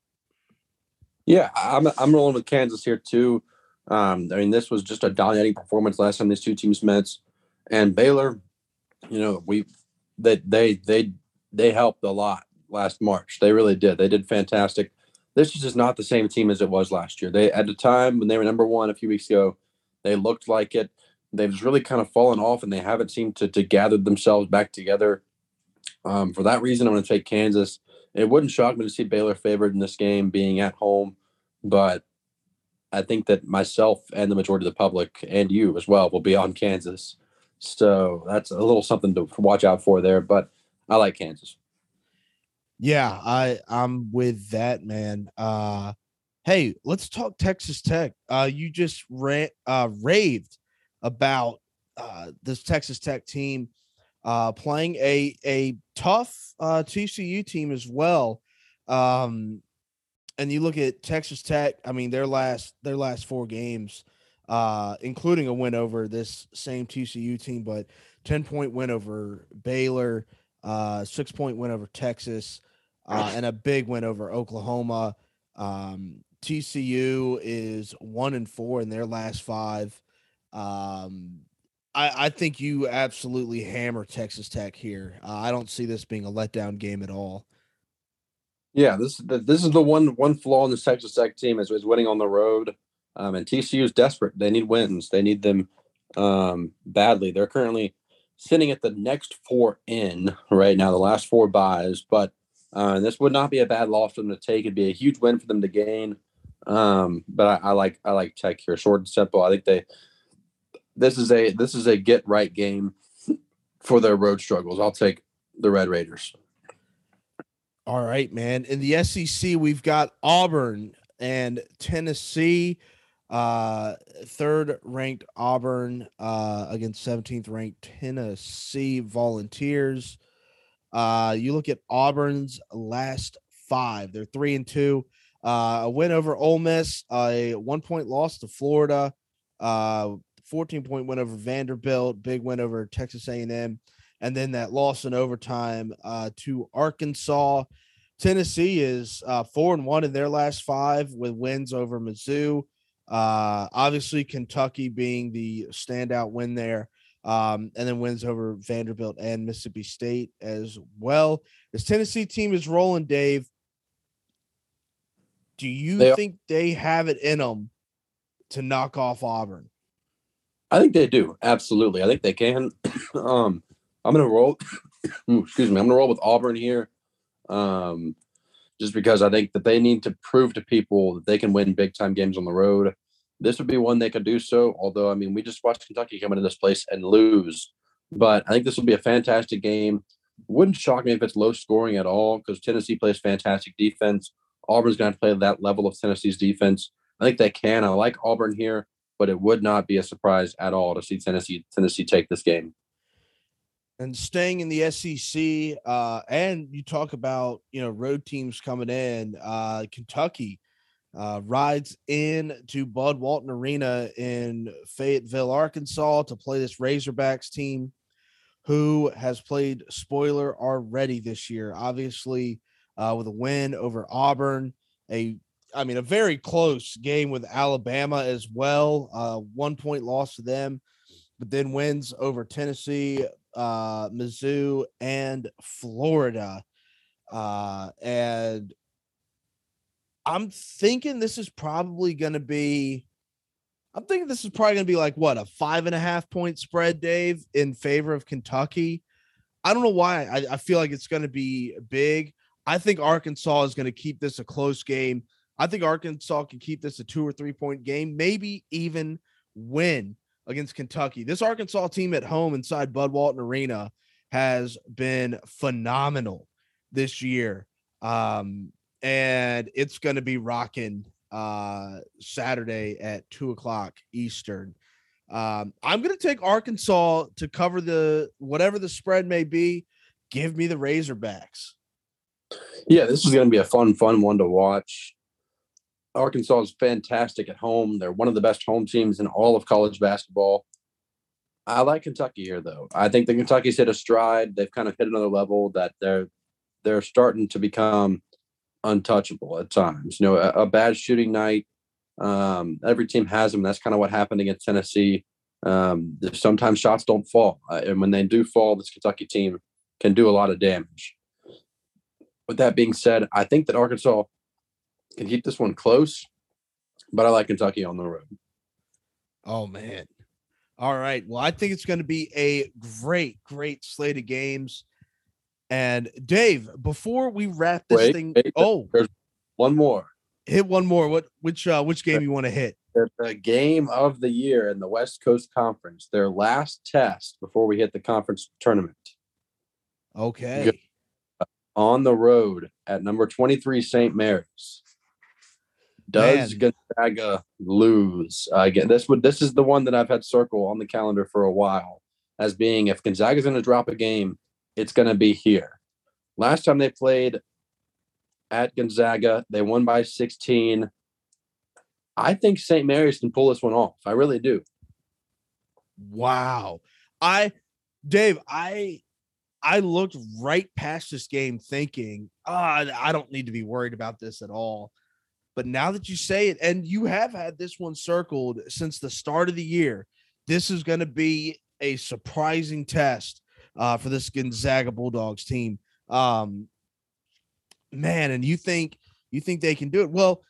Yeah, I'm I'm rolling with Kansas here too. Um, I mean, this was just a dominating performance last time these two teams met, and Baylor, you know, we that they, they they they helped a lot last March. They really did. They did fantastic this is just not the same team as it was last year. They at the time when they were number one a few weeks ago, they looked like it. They've really kind of fallen off, and they haven't seemed to to gather themselves back together. Um, for that reason, I'm going to take Kansas. It wouldn't shock me to see Baylor favored in this game, being at home, but I think that myself and the majority of the public and you as well will be on Kansas. So that's a little something to watch out for there. But I like Kansas. Yeah, I I'm with that man. Uh hey, let's talk Texas Tech. Uh you just uh raved about uh this Texas Tech team uh playing a a tough uh TCU team as well. Um and you look at Texas Tech, I mean their last their last four games including a win over this same TCU team but 10 point win over Baylor, 6 point win over Texas uh, and a big win over Oklahoma. Um, TCU is one and four in their last five. Um, I, I think you absolutely hammer Texas Tech here. Uh, I don't see this being a letdown game at all. Yeah, this this is the one one flaw in this Texas Tech team is, is winning on the road. Um, and TCU is desperate. They need wins. They need them um, badly. They're currently sitting at the next four in right now, the last four buys. But uh, this would not be a bad loss for them to take. It'd be a huge win for them to gain. Um, but I, I like I like Tech here, short and simple. I think they this is a this is a get right game for their road struggles. I'll take the Red Raiders. All right, man. In the SEC, we've got Auburn and Tennessee. Uh, third ranked Auburn uh, against 17th ranked Tennessee Volunteers. Uh, you look at Auburn's last five, they're three and two. Uh, a win over Ole Miss, a one point loss to Florida, uh, 14 point win over Vanderbilt, big win over Texas A&M, and then that loss in overtime uh, to Arkansas. Tennessee is uh, four and one in their last five with wins over Mizzou. Uh, obviously, Kentucky being the standout win there, um, and then wins over Vanderbilt and Mississippi State as well. This Tennessee team is rolling, Dave. Do you they think they have it in them to knock off Auburn? I think they do. Absolutely. I think they can. um, I'm gonna roll. excuse me. I'm gonna roll with Auburn here. Um, just because I think that they need to prove to people that they can win big time games on the road. This would be one they could do so. Although, I mean, we just watched Kentucky come into this place and lose. But I think this will be a fantastic game. Wouldn't shock me if it's low scoring at all because Tennessee plays fantastic defense. Auburn's going to play that level of Tennessee's defense. I think they can. I like Auburn here but it would not be a surprise at all to see Tennessee Tennessee take this game. And staying in the SEC, uh, and you talk about you know road teams coming in. Uh, Kentucky uh, rides in to Bud Walton Arena in Fayetteville, Arkansas, to play this Razorbacks team, who has played spoiler already this year. Obviously, uh, with a win over Auburn, a I mean, a very close game with Alabama as well. Uh, one point loss to them, but then wins over Tennessee, uh, Mizzou, and Florida. Uh, and I'm thinking this is probably going to be. I'm thinking this is probably going to be like what a five and a half point spread, Dave, in favor of Kentucky. I don't know why. I, I feel like it's going to be big. I think Arkansas is going to keep this a close game. I think Arkansas can keep this a two or three point game, maybe even win against Kentucky. This Arkansas team at home inside Bud Walton Arena has been phenomenal this year. Um, and it's going to be rocking uh, Saturday at two o'clock Eastern. Um, I'm going to take Arkansas to cover the whatever the spread may be. Give me the Razorbacks. Yeah, this is going to be a fun, fun one to watch. Arkansas is fantastic at home. They're one of the best home teams in all of college basketball. I like Kentucky here, though. I think the Kentucky's hit a stride. They've kind of hit another level that they're they're starting to become untouchable at times. You know, a, a bad shooting night. Um, every team has them. That's kind of what happened against Tennessee. Um, sometimes shots don't fall, uh, and when they do fall, this Kentucky team can do a lot of damage. With that being said, I think that Arkansas can keep this one close, but I like Kentucky on the road. Oh man. All right. Well, I think it's going to be a great, great slate of games. And Dave, before we wrap this wait, thing, wait, oh, there's one more. Hit one more. What which uh which game you want to hit? The game of the year in the West Coast Conference, their last test before we hit the conference tournament. Okay. On the road at number 23 St. Mary's. Does Man. Gonzaga lose uh, again? This would this is the one that I've had circle on the calendar for a while as being if Gonzaga's going to drop a game, it's going to be here. Last time they played at Gonzaga, they won by 16. I think St. Mary's can pull this one off. I really do. Wow. I Dave, I I looked right past this game thinking, oh, I don't need to be worried about this at all. But now that you say it, and you have had this one circled since the start of the year, this is going to be a surprising test uh, for this Gonzaga Bulldogs team. Um, man, and you think you think they can do it? Well,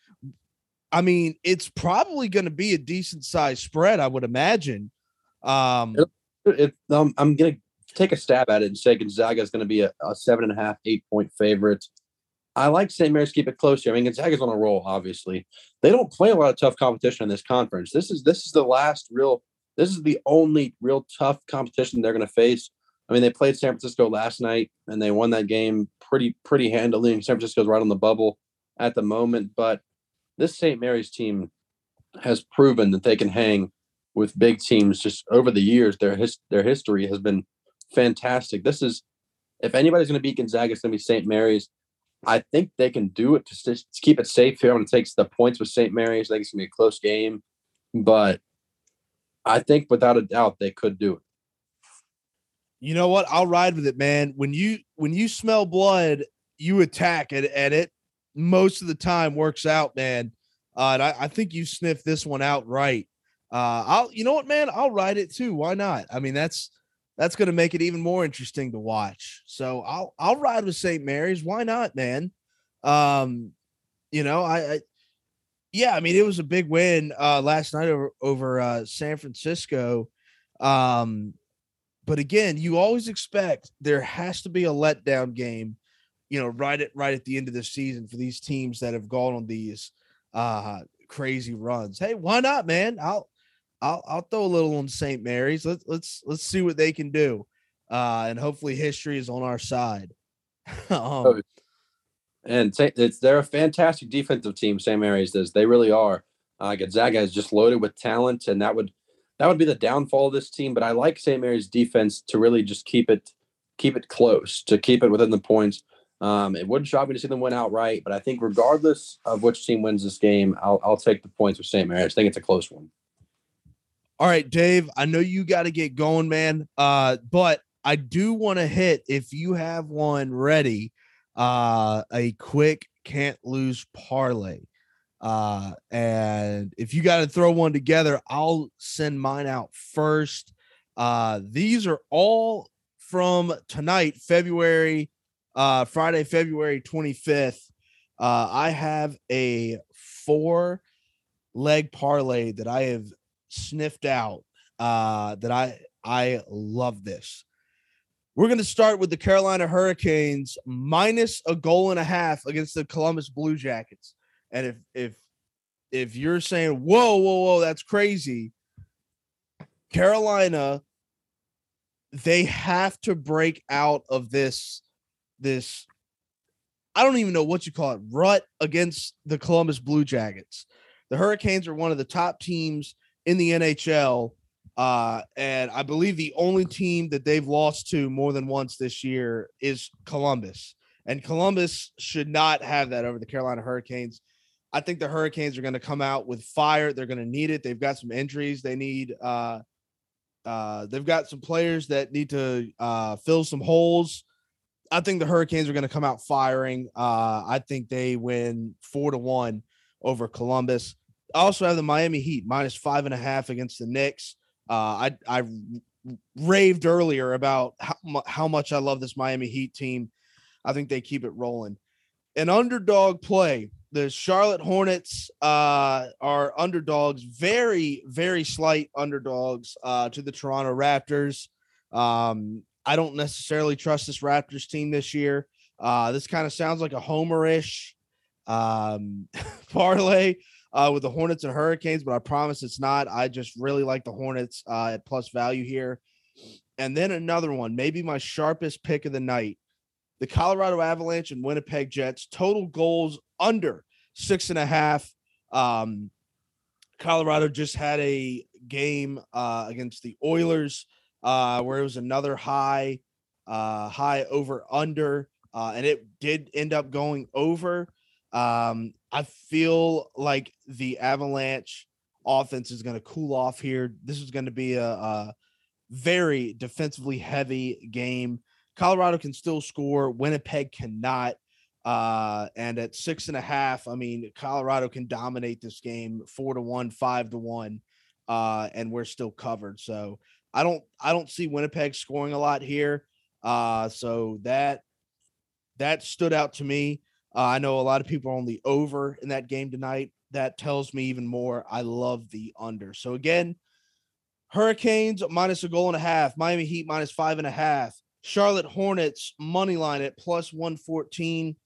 I mean, it's probably going to be a decent sized spread, I would imagine. Um, um, I'm going to take a stab at it and say Gonzaga is going to be a, a, seven and a half, eight point favorite. I like St. Mary's keep it close here. I mean, Gonzaga's on a roll. Obviously, they don't play a lot of tough competition in this conference. This is this is the last real. This is the only real tough competition they're going to face. I mean, they played San Francisco last night and they won that game pretty pretty handily. San Francisco's right on the bubble at the moment, but this St. Mary's team has proven that they can hang with big teams just over the years. Their his, their history has been fantastic. This is if anybody's going to beat Gonzaga, it's going to be St. Mary's. I think they can do it to, to keep it safe here. I'm going to take the points with St. Mary's. I think it's going to be a close game, but I think without a doubt they could do it. You know what? I'll ride with it, man. When you when you smell blood, you attack it, and it most of the time works out, man. Uh, and I, I think you sniffed this one out right. Uh, I'll, you know what, man, I'll ride it too. Why not? I mean, that's that's going to make it even more interesting to watch. So I'll I'll ride with St. Mary's. Why not, man? Um, you know, I, I yeah, I mean, it was a big win uh last night over over uh San Francisco. Um, but again, you always expect there has to be a letdown game you know, right at right at the end of the season for these teams that have gone on these uh crazy runs. Hey, why not, man? I'll I'll I'll throw a little on St. Mary's. Let's let's let's see what they can do. Uh and hopefully history is on our side. um, oh, and it's they're a fantastic defensive team, St. Mary's does. They really are. Uh, Gonzaga is just loaded with talent, and that would that would be the downfall of this team. But I like St. Mary's defense to really just keep it keep it close, to keep it within the points. Um, it wouldn't shock me to see them win outright, but I think regardless of which team wins this game, I'll, I'll take the points with St. Mary's. I think it's a close one. All right, Dave, I know you got to get going, man. Uh, but I do want to hit if you have one ready, uh, a quick can't lose parlay. Uh, and if you got to throw one together, I'll send mine out first. Uh, these are all from tonight, February uh, Friday, February 25th, uh, I have a four leg parlay that I have sniffed out. Uh, that I I love this. We're going to start with the Carolina Hurricanes minus a goal and a half against the Columbus Blue Jackets. And if if if you're saying whoa whoa whoa that's crazy, Carolina they have to break out of this this I don't even know what you call it rut against the Columbus Blue Jackets. The Hurricanes are one of the top teams in the NHL. Uh, and I believe the only team that they've lost to more than once this year is Columbus. And Columbus should not have that over the Carolina Hurricanes. I think the Hurricanes are going to come out with fire. They're going to need it. They've got some injuries. They need uh uh they've got some players that need to uh fill some holes I think the Hurricanes are going to come out firing. Uh, I think they win four to one over Columbus. I also have the Miami Heat minus five and a half against the Knicks. Uh, I I raved earlier about how, how much I love this Miami Heat team. I think they keep it rolling. An underdog play. The Charlotte Hornets uh, are underdogs, very, very slight underdogs uh, to the Toronto Raptors. Um, I don't necessarily trust this Raptors team this year. Uh, this kind of sounds like a homerish um, parlay uh, with the Hornets and Hurricanes, but I promise it's not. I just really like the Hornets uh, at plus value here. And then another one, maybe my sharpest pick of the night the Colorado Avalanche and Winnipeg Jets, total goals under six and a half. Um, Colorado just had a game uh, against the Oilers uh, where it was another high, uh, high over under, uh, and it did end up going over. Um, I feel like the Avalanche offense is going to cool off here. This is going to be a, a very defensively heavy game. Colorado can still score. Winnipeg cannot. Uh, and at six and a half, I mean, Colorado can dominate this game four to one, five to one, uh, and we're still covered. So I don't I don't see Winnipeg scoring a lot here. Uh, so that that stood out to me. Uh, I know a lot of people are on the over in that game tonight. That tells me even more. I love the under. So again, Hurricanes minus a goal and a half, Miami Heat minus five and a half, Charlotte Hornets money line at plus 114,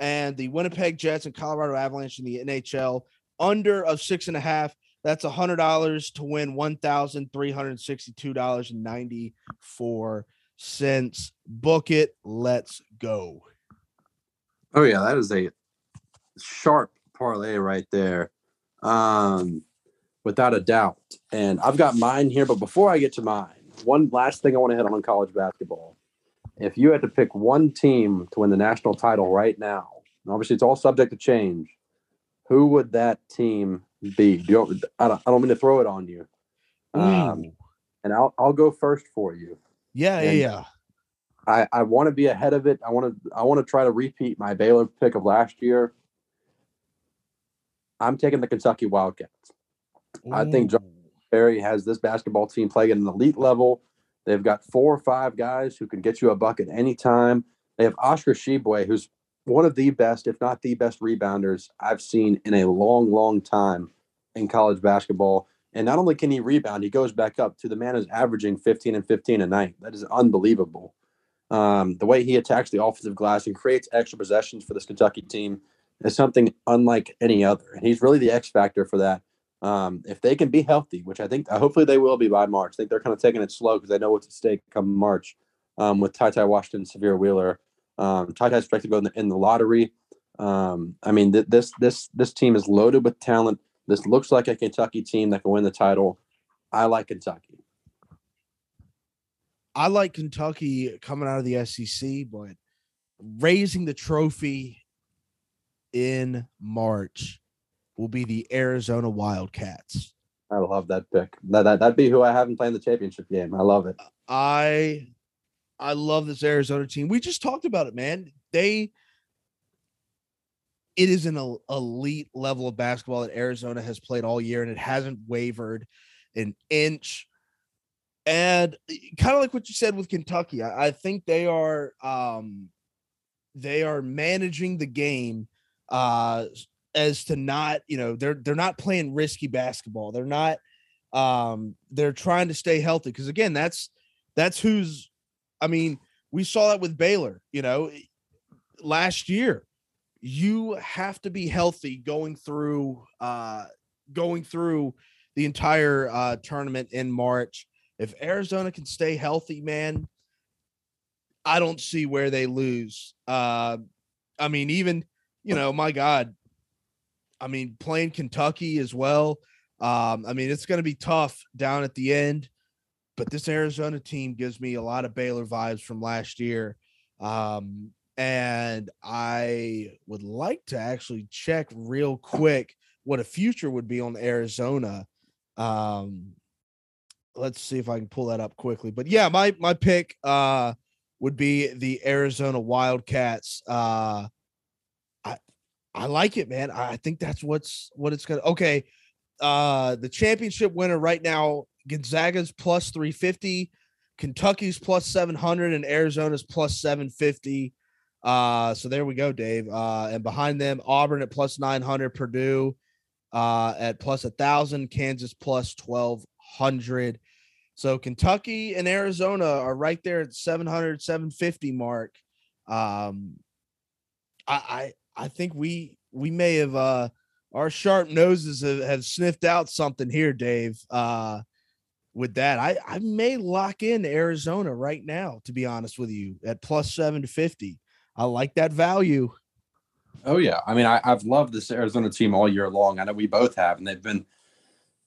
and the Winnipeg Jets and Colorado Avalanche in the NHL under of six and a half. That's a hundred dollars to win one thousand three hundred sixty-two dollars and ninety-four cents. Book it. Let's go. Oh yeah, that is a sharp parlay right there. Um, without a doubt. And I've got mine here, but before I get to mine, one last thing I want to hit on college basketball. If you had to pick one team to win the national title right now, obviously it's all subject to change, who would that team be? Do you, I, don't, I don't mean to throw it on you. Um, and I'll, I'll go first for you. Yeah, and yeah, I, I want to be ahead of it. I want to I want to try to repeat my Baylor pick of last year. I'm taking the Kentucky Wildcats. Ooh. I think John Calipari has this basketball team playing at an elite level. They've got four or five guys who can get you a bucket anytime. They have Oscar Tshiebwe, who's one of the best, if not the best rebounders I've seen in a long, long time in college basketball. And not only can he rebound, he goes back up to the man is averaging 15 and 15 a night. That is unbelievable. Um, the way he attacks the offensive glass and creates extra possessions for this Kentucky team is something unlike any other. And he's really the X factor for that. Um, if they can be healthy, which I think hopefully they will be by March, I think they're kind of taking it slow because they know what's at stake come March um, with TyTy Washington, Sahvir Wheeler. Um, TyTy's expected to go in the, in the lottery. Um, I mean, th- this this this team is loaded with talent. This looks like a Kentucky team that can win the title. I like Kentucky. I like Kentucky coming out of the SEC, but raising the trophy in March will be the Arizona Wildcats. I love that pick. That, that that'd be who I haven't played the championship game. I love it. I I love this Arizona team. We just talked about it, man. They it is an elite level of basketball that Arizona has played all year, and it hasn't wavered an inch. And eh, kind of like what you said with Kentucky, I, I think they are um, they are managing the game uh, as to not, you know, they're they're not playing risky basketball. They're not um they're trying to stay healthy because again, that's that's who's I mean, we saw that with Baylor, you know, eh, last year. You have to be healthy going through uh going through the entire uh tournament in March. If Arizona can stay healthy, man, I don't see where they lose. Uh I mean, even you know, my God, I mean, playing Kentucky as well. Um, I mean, it's going to be tough down at the end, but this Arizona team gives me a lot of Baylor vibes from last year. Um, and I would like to actually check real quick what a future would be on Arizona. Um, let's see if I can pull that up quickly. But yeah, my my pick uh would be the Arizona Wildcats. Uh I like it, man. I think that's what's what it's gonna. Okay, uh, the championship winner right now, Gonzaga's plus three fifty, Kentucky's plus seven hundred, and Arizona's plus seven fifty. Uh, so there we go, Dave. Uh, and behind them, Auburn at plus nine hundred, Purdue uh at plus a thousand, Kansas plus twelve hundred. So Kentucky and Arizona are right there at 700, 750 mark. Um, I, I think we we may have uh our sharp noses have, have sniffed out something here, Dave. Uh with that, I I may lock in Arizona right now, to be honest with you, at plus seven fifty. I like that value. Oh yeah, I mean, I, I've loved this Arizona team all year long. I know we both have, and they've been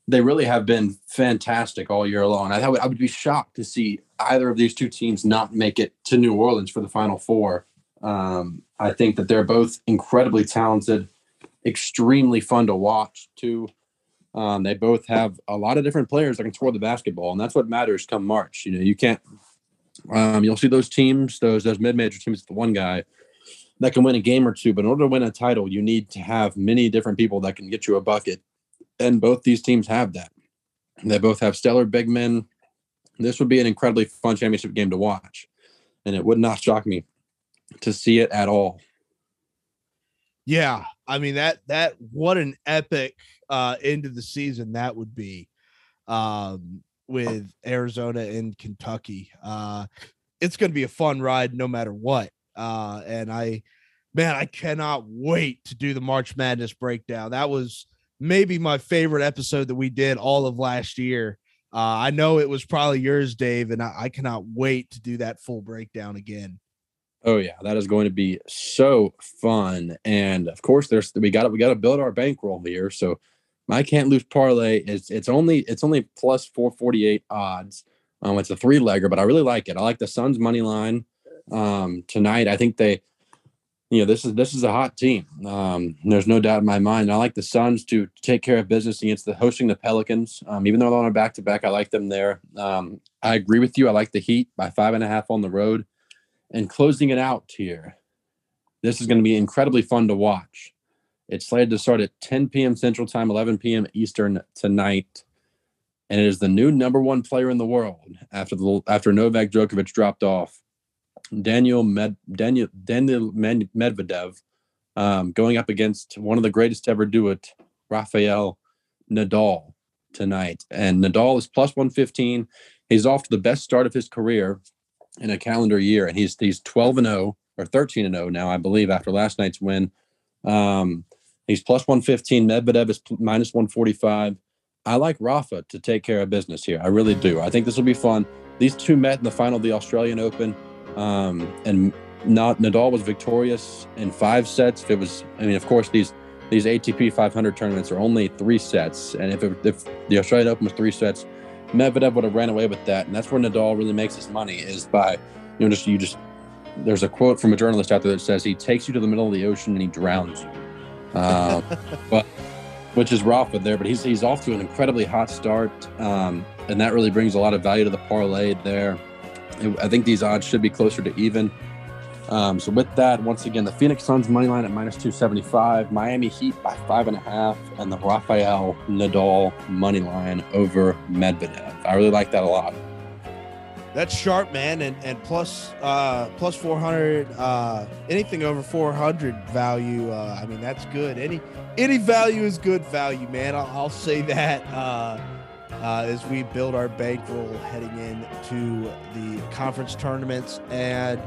they really have been fantastic all year long. I, I would be shocked to see either of these two teams not make it to New Orleans for the Final Four. Um, I think that they're both incredibly talented, extremely fun to watch too. Um, they both have a lot of different players that can score the basketball, and that's what matters come March. You know, you can't. Um, you'll see those teams, those those mid-major teams, with the one guy that can win a game or two. But in order to win a title, you need to have many different people that can get you a bucket, and both these teams have that. They both have stellar big men. this would be an incredibly fun championship game to watch. And it would not shock me to see it at all. Yeah, I mean that that what an epic uh end of the season that would be um with Arizona and Kentucky. Uh it's going to be a fun ride no matter what. Uh and I man, I cannot wait to do the March Madness breakdown. That was maybe my favorite episode that we did all of last year. Uh, I know it was probably yours, Dave, and I, I cannot wait to do that full breakdown again. Oh yeah, that is going to be so fun. And of course, there's we got we got to build our bankroll here. So my can't lose parlay is it's only it's only plus 448 odds. Um, it's a three legger, but I really like it. I like the Suns money line um, tonight. I think they, you know, this is this is a hot team. Um, there's no doubt in my mind. I like the Suns to take care of business against the hosting the Pelicans. Um, even though they're on a back to back, I like them there. Um, I agree with you. I like the Heat by five and a half on the road. And closing it out here, this is going to be incredibly fun to watch. It's slated to start at 10 p.m. Central Time, 11 p.m. Eastern tonight, and it is the new number one player in the world after the after Novak Djokovic dropped off. Daniel Med, Daniel Daniel Medvedev um, going up against one of the greatest to ever do it, Rafael Nadal tonight, and Nadal is plus 115. He's off to the best start of his career in a calendar year, and he's he's 12 and 0 or 13 and 0 now, I believe, after last night's win. Um, he's plus 115. Medvedev is minus 145. I like Rafa to take care of business here. I really do. I think this will be fun. These two met in the final of the Australian Open, um, and not Nadal was victorious in five sets. If it was, I mean, of course, these these ATP 500 tournaments are only three sets, and if it, if the Australian Open was three sets, Medvedev would have ran away with that, and that's where Nadal really makes his money is by, you know, just you just. There's a quote from a journalist out there that says he takes you to the middle of the ocean and he drowns you, um, but which is Rafa there. But he's he's off to an incredibly hot start, um, and that really brings a lot of value to the parlay there. I think these odds should be closer to even. Um, so with that, once again, the Phoenix Suns money line at minus 275, Miami Heat by five and a half, and the Rafael Nadal money line over Medvedev. I really like that a lot. That's sharp, man, and and plus uh, plus 400, uh, anything over 400 value. Uh, I mean, that's good. Any any value is good value, man. I'll, I'll say that. Uh, uh, as we build our bankroll heading into the conference tournaments and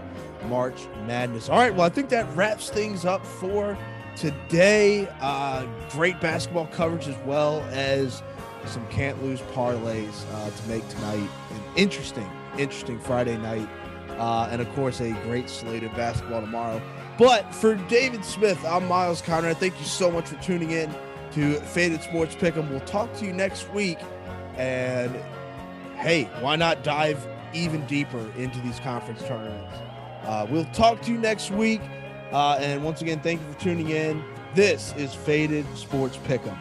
March Madness. All right, well, I think that wraps things up for today. Uh, great basketball coverage as well as some can't lose parlays uh, to make tonight an interesting, interesting Friday night. Uh, and of course, a great slate of basketball tomorrow. But for David Smith, I'm Miles Conrad. Thank you so much for tuning in to Faded Sports Pick'em. We'll talk to you next week. And hey, why not dive even deeper into these conference tournaments? Uh, we'll talk to you next week. Uh, and once again, thank you for tuning in. This is Faded Sports Pick'em.